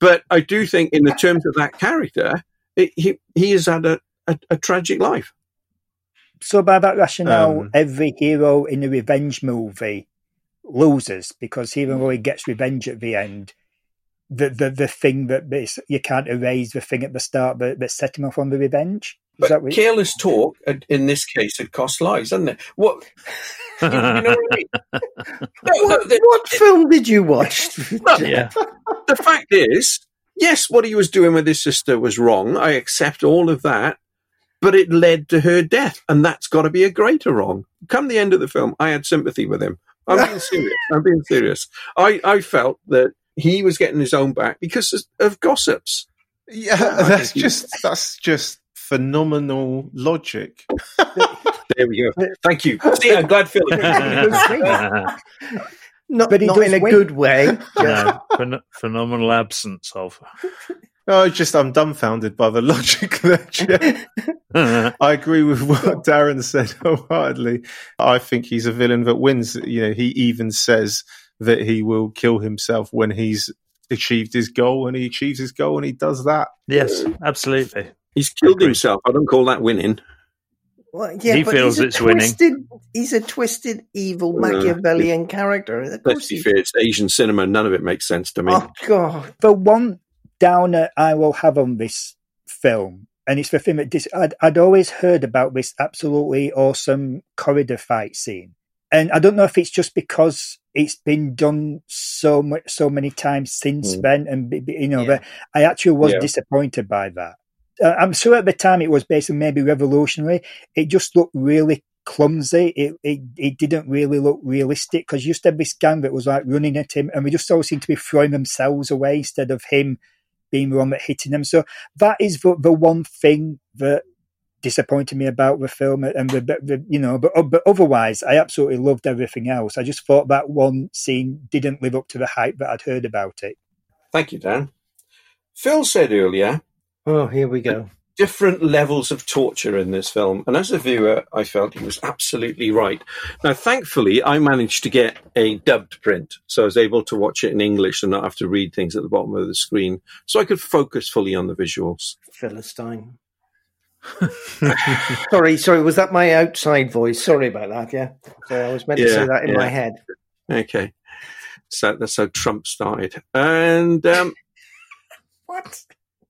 but I do think, in the terms of that character, it, he he has had a, a, a, tragic life. So, by that rationale, um, every hero in a revenge movie loses because even though he gets revenge at the end, the the, the thing that you can't erase the thing at the start that, that set him off on the revenge. Is but careless talk uh, in this case had cost lives, doesn't it? What you, know what I mean? No, what, no, the, what film did you watch? yeah. The fact is, yes, what he was doing with his sister was wrong. I accept all of that, but it led to her death, and that's got to be a greater wrong. Come the end of the film, I had sympathy with him. I'm being serious. I'm being serious. I, I felt that he was getting his own back because of gossips. Yeah, that's just that's just phenomenal logic. there we go. Thank you. See, I'm glad Phil. not, but not in a win. good way. no, phen- phenomenal absence of. Oh, just I'm dumbfounded by the logic there. I agree with what Darren said wholeheartedly. I think he's a villain that wins. You know, he even says that he will kill himself when he's achieved his goal, and he achieves his goal, and he does that. Yes, absolutely. He's killed himself. I don't call that winning. Well, yeah, he feels it's twisted, winning. He's a twisted, evil Machiavellian uh, character. Of let's be fair, it's Asian cinema. None of it makes sense to me. Oh God! The one downer I will have on this film, and it's the thing that dis- I'd, I'd always heard about this absolutely awesome corridor fight scene, and I don't know if it's just because it's been done so much, so many times since mm. then, and you know, yeah. I actually was yeah. disappointed by that uh, Uh, I'm sure at the time it was basically maybe revolutionary. It just looked really clumsy. It it, it didn't really look realistic because you used to have this gang that was like running at him, and we just all seemed to be throwing themselves away instead of him being the one that hitting them. So that is the, the one thing that disappointed me about the film and the, the, you know but but otherwise I absolutely loved everything else I just thought that one scene didn't live up to the hype that I'd heard about it thank you Dan Phil said earlier Oh, here we go. Different levels of torture in this film. And as a viewer, I felt he was absolutely right. Now, thankfully, I managed to get a dubbed print. So I was able to watch it in English and not have to read things at the bottom of the screen. So I could focus fully on the visuals. Philistine. sorry, sorry, was that my outside voice? Sorry about that. Yeah, so I was meant yeah, to say that in yeah. my head. Okay, so that's how Trump started, and um, what?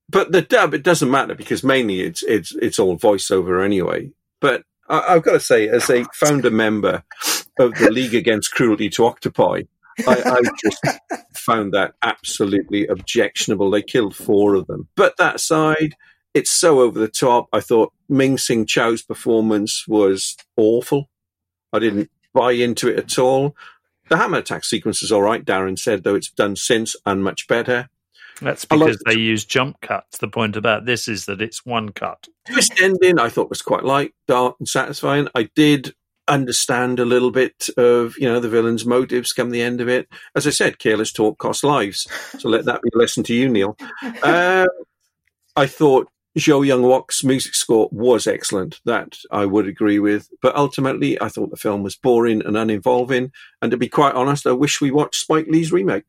But the dub it doesn't matter because mainly it's it's it's all voiceover anyway. But I, have got to say, as a founder member of the League Against Cruelty to Octopi, I, I just found that absolutely objectionable. They killed four of them. But that aside, it's so over the top. I thought Ming Sing Chow's performance was awful. I didn't buy into it at all. The hammer attack sequence is all right, Darren said, though it's done since and much better. That's because they use jump cuts. The point about this is that it's one cut. Twist ending I thought was quite light, dark, and satisfying. I did understand a little bit of you know the villain's motives come the end of it. As I said, careless talk costs lives. So let that be a lesson to you, Neil. Uh, I thought Jo Yeong-wook's music score was excellent. That I would agree with. But ultimately, I thought the film was boring and uninvolving. And to be quite honest, I wish we watched Spike Lee's remake.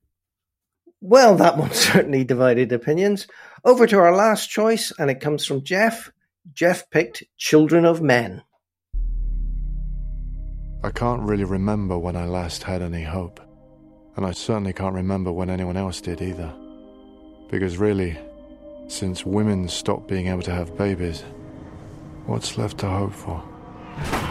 Well, that one certainly divided opinions. Over to our last choice, and it comes from Jeff. Jeff picked Children of Men. I can't really remember when I last had any hope. And I certainly can't remember when anyone else did either. Because really, since women stopped being able to have babies, what's left to hope for?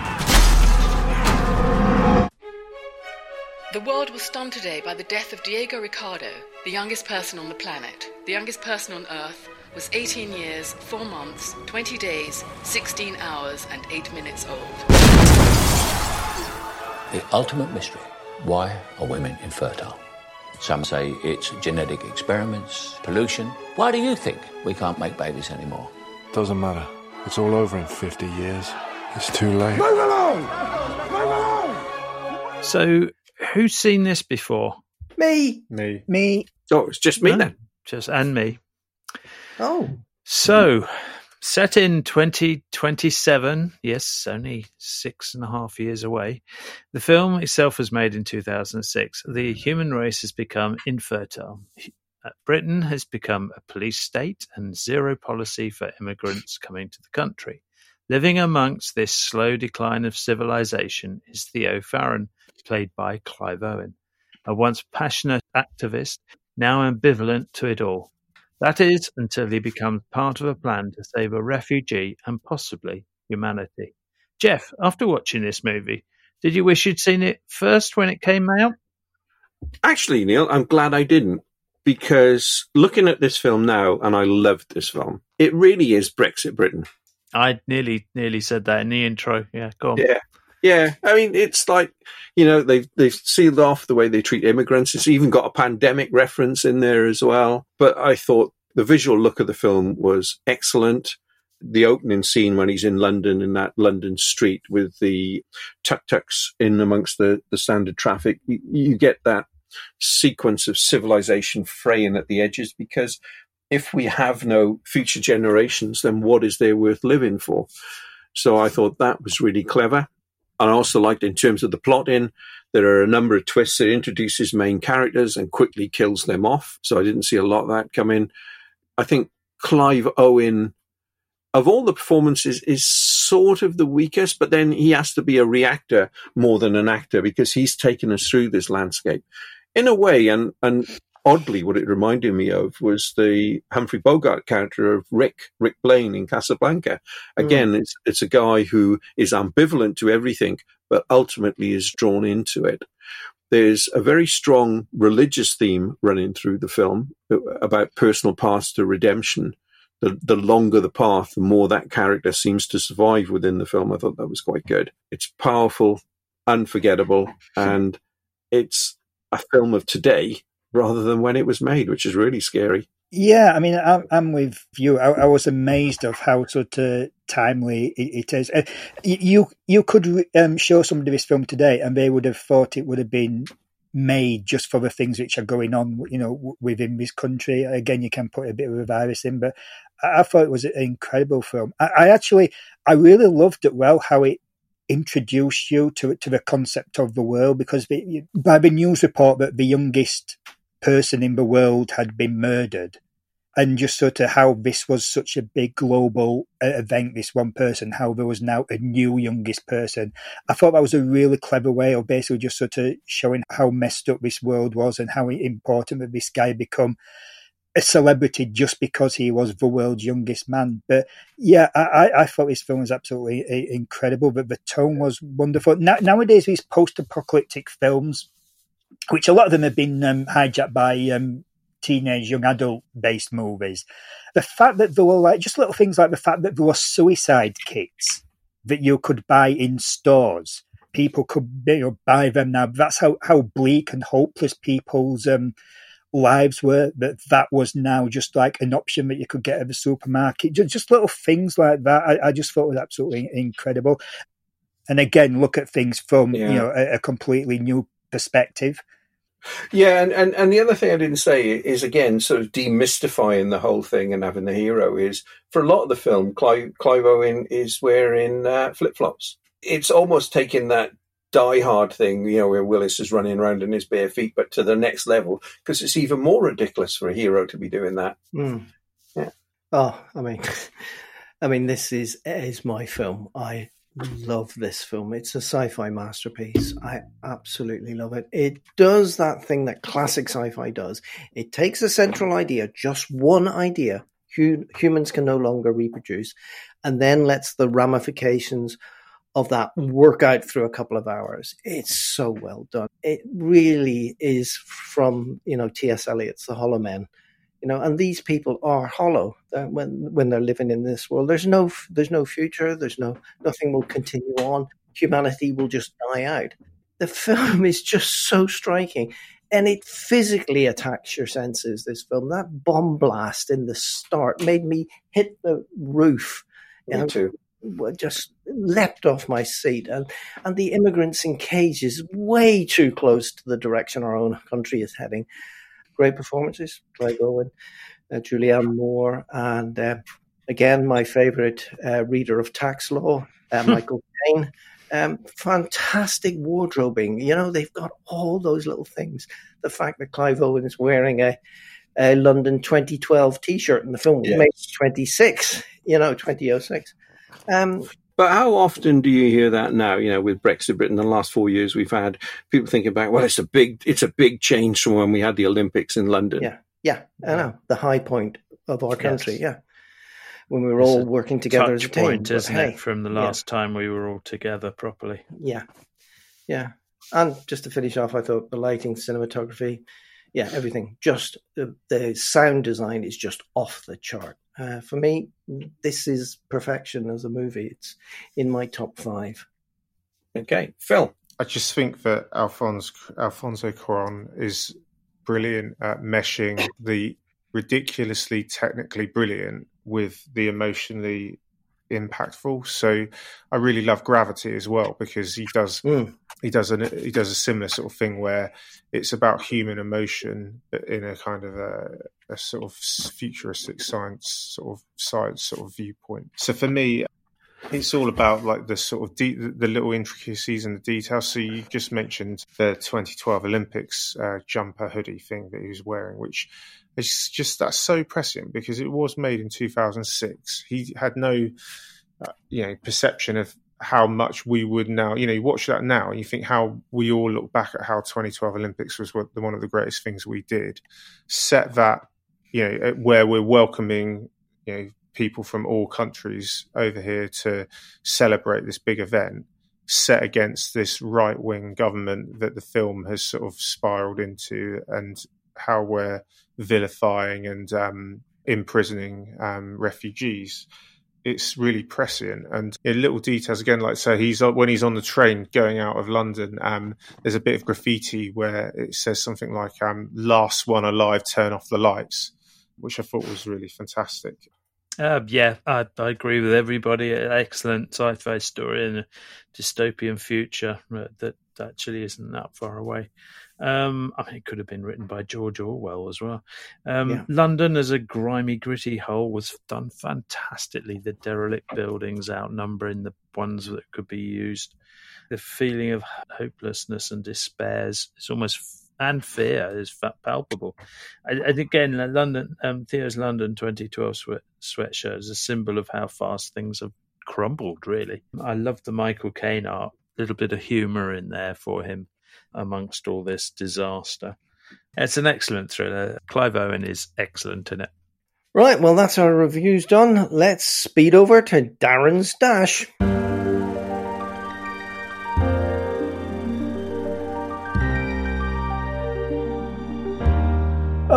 The world was stunned today by the death of Diego Ricardo, the youngest person on the planet. The youngest person on Earth was 18 years, 4 months, 20 days, 16 hours, and 8 minutes old. The ultimate mystery. Why are women infertile? Some say it's genetic experiments, pollution. Why do you think we can't make babies anymore? Doesn't matter. It's all over in 50 years. It's too late. Move along! Move along! So, who's seen this before? Me. Me. Me. Oh, it's just me No, then. Just and me. Oh. So, set in 2027, yes, only six and a half years away, the film itself was made in 2006. The human race has become infertile. Uh, Britain has become a police state and zero policy for immigrants coming to the country. Living amongst this slow decline of civilization is Theo Faron, played by Clive Owen, a once passionate activist, now ambivalent to it all. That is, until he becomes part of a plan to save a refugee and possibly humanity. Jeff, after watching this movie, did you wish you'd seen it first when it came out? Actually, Neil, I'm glad I didn't because looking at this film now, and I loved this film, it really is Brexit Britain. I nearly nearly said that in the intro. Yeah, go on. Yeah. Yeah, I mean, it's like you know they've they've sealed off the way they treat immigrants. It's even got a pandemic reference in there as well. But I thought the visual look of the film was excellent. The opening scene when he's in London in that London street with the tuk tuks in amongst the the standard traffic, you, you get that sequence of civilization fraying at the edges because if we have no future generations, then what is there worth living for? So I thought that was really clever. And I also liked in terms of the plotting, there are a number of twists that introduces main characters and quickly kills them off. So I didn't see a lot of that come in. I think Clive Owen, of all the performances, is sort of the weakest, but then he has to be a reactor more than an actor because he's taken us through this landscape in a way. And, and oddly, what it reminded me of was the Humphrey Bogart character of Rick, Rick Blaine in Casablanca. Hmm. Again, it's, it's a guy who is ambivalent to everything, but ultimately is drawn into it. There's a very strong religious theme running through the film uh, about personal paths to redemption. The, the longer the path, the more that character seems to survive within the film. I thought that was quite good. It's powerful, unforgettable, and it's a film of today rather than when it was made, which is really scary. Yeah, I mean, I'm, I'm with you. I, I, was amazed of how sort of timely it, it is. Uh, you you could um, show somebody this film today, and they would have thought it would have been made just for the things which are going on, you know, within this country. Again, you can put a bit of a virus in, but I, I thought it was an incredible film. I, I actually, I really loved it. Well, how it introduced you to to the concept of the world because the, by the news report that the youngest person in the world had been murdered and just sort of how this was such a big global uh, event this one person how there was now a new youngest person i thought that was a really clever way of basically just sort of showing how messed up this world was and how important that this guy become a celebrity just because he was the world's youngest man. But yeah, I, I thought this film was absolutely uh, incredible. But the tone was wonderful. Now, nowadays, these post-apocalyptic films, which a lot of them have been um, hijacked by um, teenage young adult based movies. The fact that there were like just little things like the fact that there were suicide kits that you could buy in stores people could you know, buy them now. That's how, how bleak and hopeless people's um, lives were. That that was now just like an option that you could get at the supermarket. Just, just little things like that. I, I just thought was absolutely incredible. And again, look at things from yeah. you know a, a completely new perspective. Yeah, and, and, and the other thing I didn't say is again sort of demystifying the whole thing and having the hero is for a lot of the film, Clive, Clive Owen is wearing uh, flip flops. It's almost taking that Die Hard thing, you know, where Willis is running around in his bare feet, but to the next level because it's even more ridiculous for a hero to be doing that. Mm. Yeah. Oh, I mean, I mean, this is is my film. I love this film. It's a sci-fi masterpiece. I absolutely love it. It does that thing that classic sci-fi does. It takes a central idea, just one idea, humans can no longer reproduce, and then lets the ramifications of that work out through a couple of hours. It's so well done. It really is from, you know, T.S. Eliot's The Hollow Men you know and these people are hollow uh, when when they're living in this world. There's no there's no future there's no nothing will continue on. Humanity will just die out. The film is just so striking and it physically attacks your senses this film. That bomb blast in the start made me hit the roof. Me too. just leapt off my seat and and the immigrants in cages way too close to the direction our own country is heading great performances. Clive Owen, uh, Julianne Moore, and uh, again, my favourite uh, reader of tax law, uh, Michael Caine. Um, fantastic wardrobing. You know, they've got all those little things. The fact that Clive Owen is wearing a, a London 2012 t shirt in the film yes. made 26, you know, 2006. Um, but how often do you hear that now? You know, with Brexit Britain, the last four years we've had people thinking about, well, it's a big, it's a big change from when we had the Olympics in London. Yeah, yeah, I know the high point of our country. Yes. Yeah, when we were it's all working together as a team. Point, isn't hey, it, from the last yeah. time we were all together properly? Yeah, yeah. And just to finish off, I thought the lighting, cinematography, yeah, everything. Just the, the sound design is just off the chart. Uh, for me, this is perfection as a movie. It's in my top five. Okay, Phil. I just think that Alfonso Alfonso Cuarón is brilliant at meshing the ridiculously technically brilliant with the emotionally impactful. So I really love Gravity as well because he does mm. he does an he does a similar sort of thing where it's about human emotion in a kind of a, a sort of futuristic science sort of science sort of viewpoint. So for me, it's all about like the sort of de- the little intricacies and the details. So you just mentioned the 2012 Olympics uh, jumper hoodie thing that he was wearing, which it's just that's so prescient because it was made in 2006. He had no, uh, you know, perception of how much we would now. You know, you watch that now and you think how we all look back at how 2012 Olympics was one of the greatest things we did. Set that, you know, where we're welcoming, you know, people from all countries over here to celebrate this big event set against this right wing government that the film has sort of spiraled into and how we're vilifying and um, imprisoning um, refugees. It's really prescient, and in little details again, like so, he's when he's on the train going out of London. Um, there's a bit of graffiti where it says something like um, "Last one alive, turn off the lights," which I thought was really fantastic. Uh, yeah, I, I, agree with everybody. Excellent sci-fi story in a dystopian future that actually isn't that far away. Um, I mean, it could have been written by George Orwell as well. Um, yeah. London as a grimy, gritty hole was done fantastically. The derelict buildings outnumbering the ones that could be used. The feeling of hopelessness and despair is almost and fear is palpable. And again, London, um, Theo's London 2012 sweat, sweatshirt is a symbol of how fast things have crumbled. Really, I love the Michael Caine art. A little bit of humour in there for him amongst all this disaster. It's an excellent thriller. Clive Owen is excellent in it. Right, well, that's our reviews done. Let's speed over to Darren's Dash.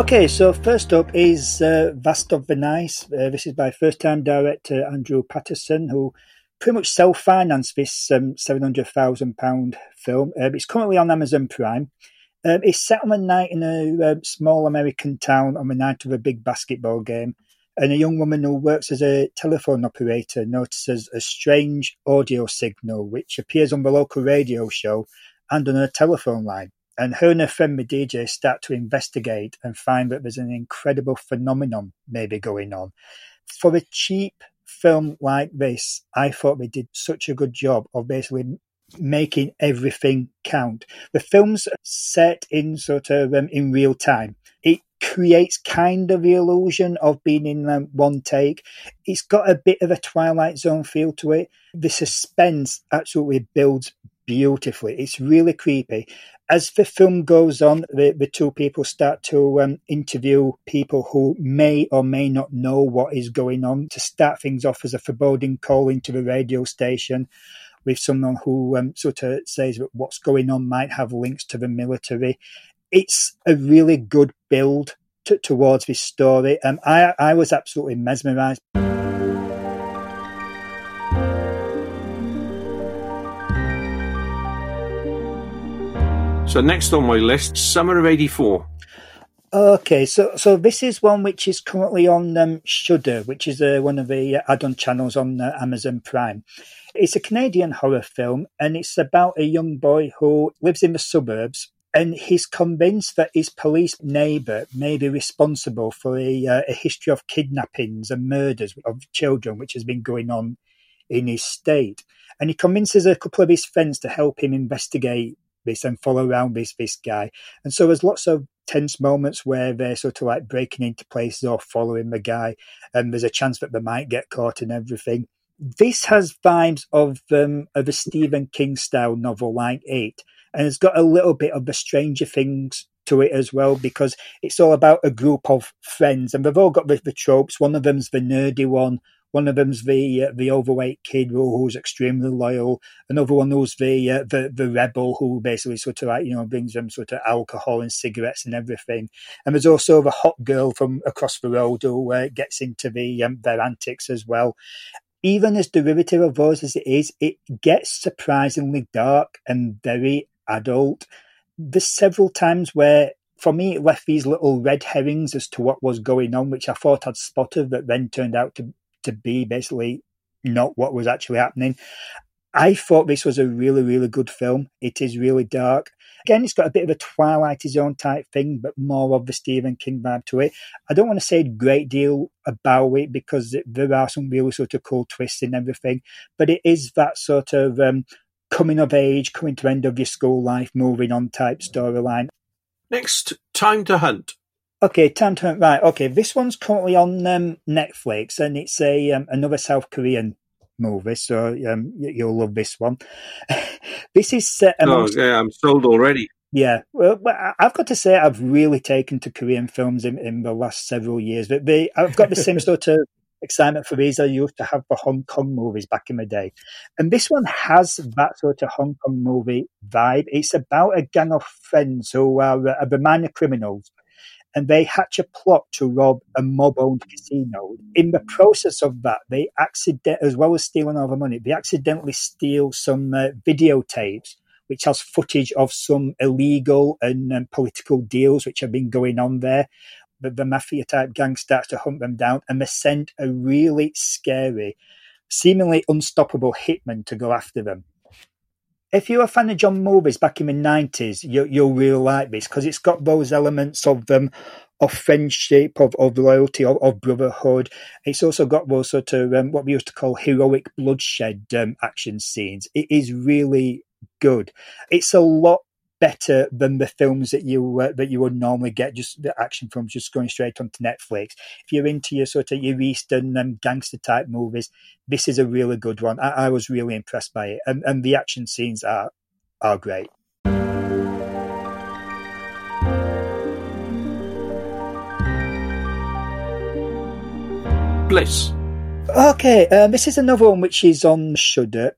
Okay, so first up is uh, Vast of the Night. Uh, this is by first time director Andrew Patterson, who pretty much self-financed this um, £700,000 film. Uh, it's currently on Amazon Prime. Um, it's set on a night in a uh, small American town on the night of a big basketball game. And a young woman who works as a telephone operator notices a strange audio signal which appears on the local radio show and on her telephone line. And her and her friend, start to investigate and find that there's an incredible phenomenon maybe going on. For a cheap film like this, I thought they did such a good job of basically making everything count. The film's set in sort of um, in real time. It creates kind of the illusion of being in um, one take. It's got a bit of a Twilight Zone feel to it. The suspense absolutely builds beautifully. It's really creepy. As the film goes on, the, the two people start to um, interview people who may or may not know what is going on to start things off as a foreboding call into the radio station with someone who um, sort of says that what's going on might have links to the military. It's a really good build to, towards this story. Um, I, I was absolutely mesmerized. So next on my list, Summer of '84. Okay, so so this is one which is currently on um, Shudder, which is uh, one of the uh, add-on channels on uh, Amazon Prime. It's a Canadian horror film, and it's about a young boy who lives in the suburbs, and he's convinced that his police neighbour may be responsible for a, uh, a history of kidnappings and murders of children, which has been going on in his state. And he convinces a couple of his friends to help him investigate this and follow around this this guy. And so there's lots of tense moments where they're sort of like breaking into places or following the guy, and there's a chance that they might get caught and everything. This has vibes of um, of a Stephen King style novel like It, and it's got a little bit of the Stranger Things to it as well because it's all about a group of friends and they've all got the, the tropes. One of them's the nerdy one, one of them's the uh, the overweight kid who's extremely loyal. Another one who's the uh, the the rebel who basically sort of like you know brings them sort of alcohol and cigarettes and everything. And there's also the hot girl from across the road who uh, gets into the um, their antics as well. Even as derivative of those as it is, it gets surprisingly dark and very adult. There's several times where for me, it left these little red herrings as to what was going on, which I thought I'd spotted, but then turned out to to be basically not what was actually happening. I thought this was a really, really good film. It is really dark. Again, it's got a bit of a Twilight Zone type thing, but more of the Stephen King vibe to it. I don't want to say a great deal about it because there are some really sort of cool twists in everything, but it is that sort of um, coming of age, coming to end of your school life, moving on type storyline. Next, Time to Hunt. Okay, time to right. Okay, this one's currently on um, Netflix, and it's a um, another South Korean movie. So um, you'll love this one. this is set. Amongst, oh yeah, I'm sold already. Yeah, well, I've got to say I've really taken to Korean films in, in the last several years. But they, I've got the same sort of excitement for these I used to have for Hong Kong movies back in the day. And this one has that sort of Hong Kong movie vibe. It's about a gang of friends who are, are the minor criminals and they hatch a plot to rob a mob-owned casino. In the process of that, they accident, as well as stealing all the money, they accidentally steal some uh, videotapes which has footage of some illegal and um, political deals which have been going on there. The, the mafia type gang starts to hunt them down, and they send a really scary, seemingly unstoppable hitman to go after them if you're a fan of John movies back in the nineties, you, will really like this because it's got those elements of them. Um, of friendship, of, of loyalty, of, of brotherhood. It's also got those sort of um, what we used to call heroic bloodshed um, action scenes. It is really good. It's a lot better than the films that you uh, that you would normally get, just the action films, just going straight onto Netflix. If you're into your sort of your Eastern um, gangster type movies, this is a really good one. I, I was really impressed by it, and, and the action scenes are are great. Bliss. Okay, uh, this is another one which is on Shudder.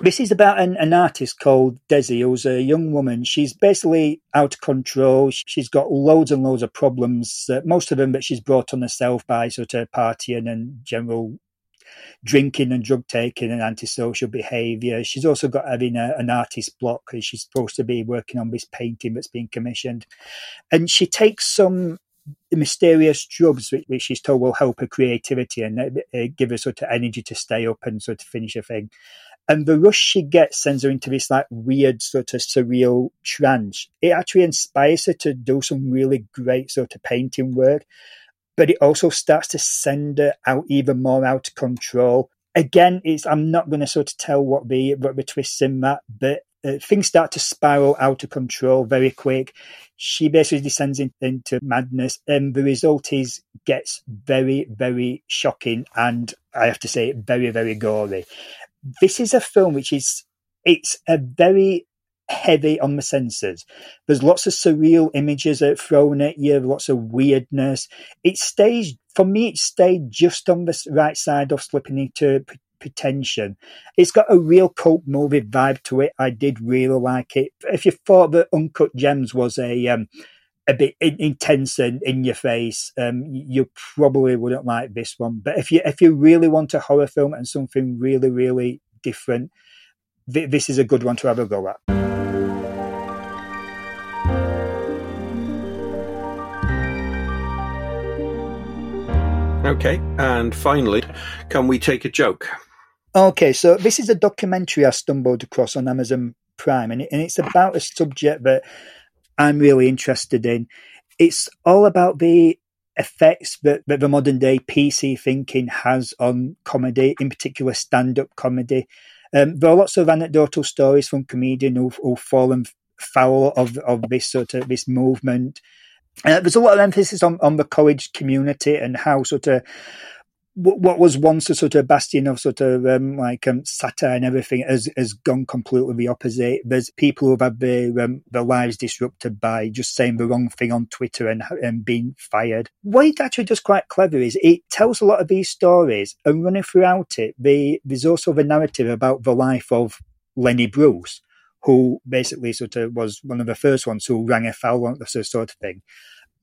This is about an, an artist called Desi, who's a young woman. She's basically out of control. She's got loads and loads of problems, uh, most of them that she's brought on herself by sort of partying and general drinking and drug taking and antisocial behaviour. She's also got having a, an artist block because she's supposed to be working on this painting that's being commissioned. And she takes some mysterious drugs which, she's told will help her creativity and uh, give her sort of energy to stay up and sort of finish a thing. And the rush she gets sends her into this like weird sort of surreal trance. It actually inspires her to do some really great sort of painting work, but it also starts to send her out even more out of control. Again, it's I'm not going to sort of tell what the what the twists in that, but uh, things start to spiral out of control very quick. She basically descends in, into madness, and the result is gets very, very shocking, and I have to say, very, very gory this is a film which is it's a very heavy on the senses. There's lots of surreal images that are thrown at you, lots of weirdness. It stays for me. It stayed just on the right side of slipping into pretension. It's got a real cult movie vibe to it. I did really like it. If you thought that Uncut Gems was a um, a bit intense and in your face, um, you probably wouldn't like this one. But if you if you really want a horror film and something really really different, th- this is a good one to have a go at. Okay, and finally, can we take a joke? Okay, so this is a documentary I stumbled across on Amazon Prime, and, it, and it's about a subject that I'm really interested in. It's all about the effects that, that the modern day PC thinking has on comedy, in particular stand up comedy. Um, there are lots of anecdotal stories from comedians who've, who've fallen foul of, of this sort of this movement. Uh, there's a lot of emphasis on, on the college community and how sort of what was once a sort of bastion of sort of um, like um, satire and everything has has gone completely the opposite. There's people who've had their um, their lives disrupted by just saying the wrong thing on Twitter and and being fired. What it actually does quite clever is it tells a lot of these stories and running throughout it, the, there's also the narrative about the life of Lenny Bruce, who basically sort of was one of the first ones who rang a foul on this sort of thing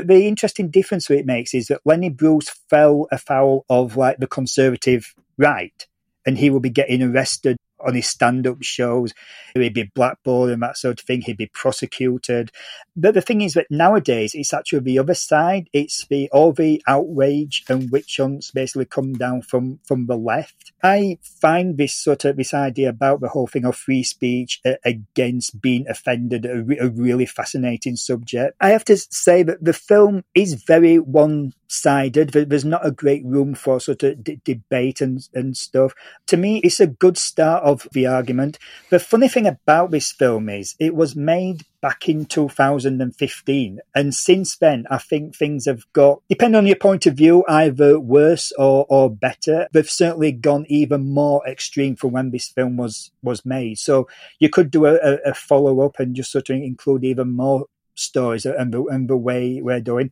the interesting difference it makes is that Lenny Bruce fell afoul of like the conservative right, and he will be getting arrested on his stand-up shows. He'd be blackballed and that sort of thing. He'd be prosecuted. But the thing is that nowadays it's actually the other side. It's the all the outrage and witch hunts basically come down from from the left. I find this sort of this idea about the whole thing of free speech uh, against being offended a, a really fascinating subject. I have to say that the film is very one sided. There's not a great room for sort of d- debate and, and stuff. To me, it's a good start of the argument. The funny thing about this film is it was made back in 2015. And since then, I think things have got, depending on your point of view, either worse or, or better. They've certainly gone even more extreme from when this film was, was made. So you could do a, a follow up and just sort of include even more stories and the, and the way we're doing.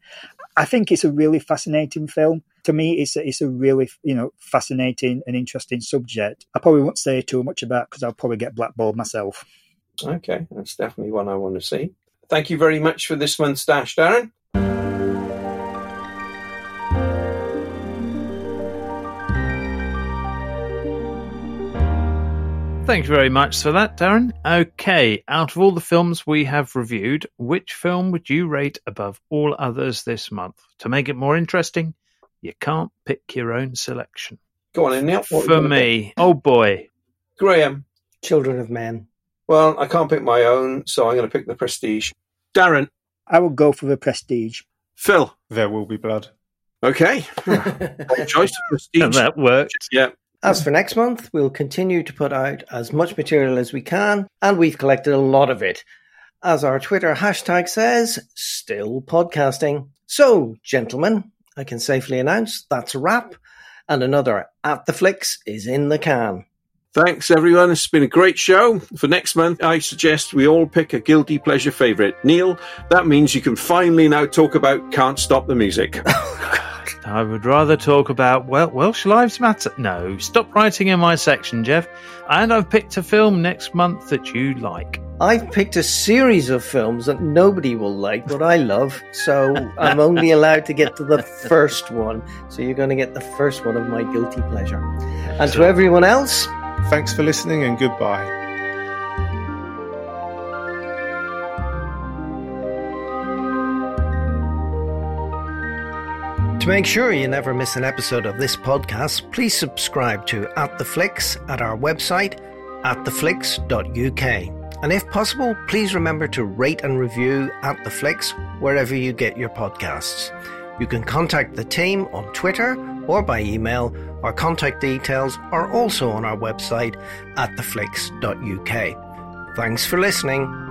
I think it's a really fascinating film. To me, it's a, it's a really you know fascinating and interesting subject. I probably won't say too much about because I'll probably get blackballed myself. Okay, that's definitely one I want to see. Thank you very much for this month's dash, Darren. Thank you very much for that, Darren. Okay, out of all the films we have reviewed, which film would you rate above all others this month? To make it more interesting, you can't pick your own selection. Go on, in Neil. For me, oh boy. Graham. Children of Men. Well, I can't pick my own, so I'm going to pick the Prestige. Darren. I will go for the Prestige. Phil. There will be blood. Okay. choice. Prestige. And that worked. Yeah. As for next month, we'll continue to put out as much material as we can, and we've collected a lot of it. As our Twitter hashtag says, still podcasting. So, gentlemen, I can safely announce that's a wrap, and another At the Flicks is in the can. Thanks, everyone. It's been a great show. For next month, I suggest we all pick a guilty pleasure favourite. Neil, that means you can finally now talk about Can't Stop the Music. I would rather talk about, well, Welsh Lives Matter. No, stop writing in my section, Jeff. And I've picked a film next month that you like. I've picked a series of films that nobody will like, but I love. So I'm only allowed to get to the first one. So you're going to get the first one of my guilty pleasure. And to everyone else, thanks for listening and goodbye. To make sure you never miss an episode of this podcast, please subscribe to At the Flicks at our website, attheflix.uk. And if possible, please remember to rate and review At the Flicks wherever you get your podcasts. You can contact the team on Twitter or by email. Our contact details are also on our website, attheflix.uk. Thanks for listening.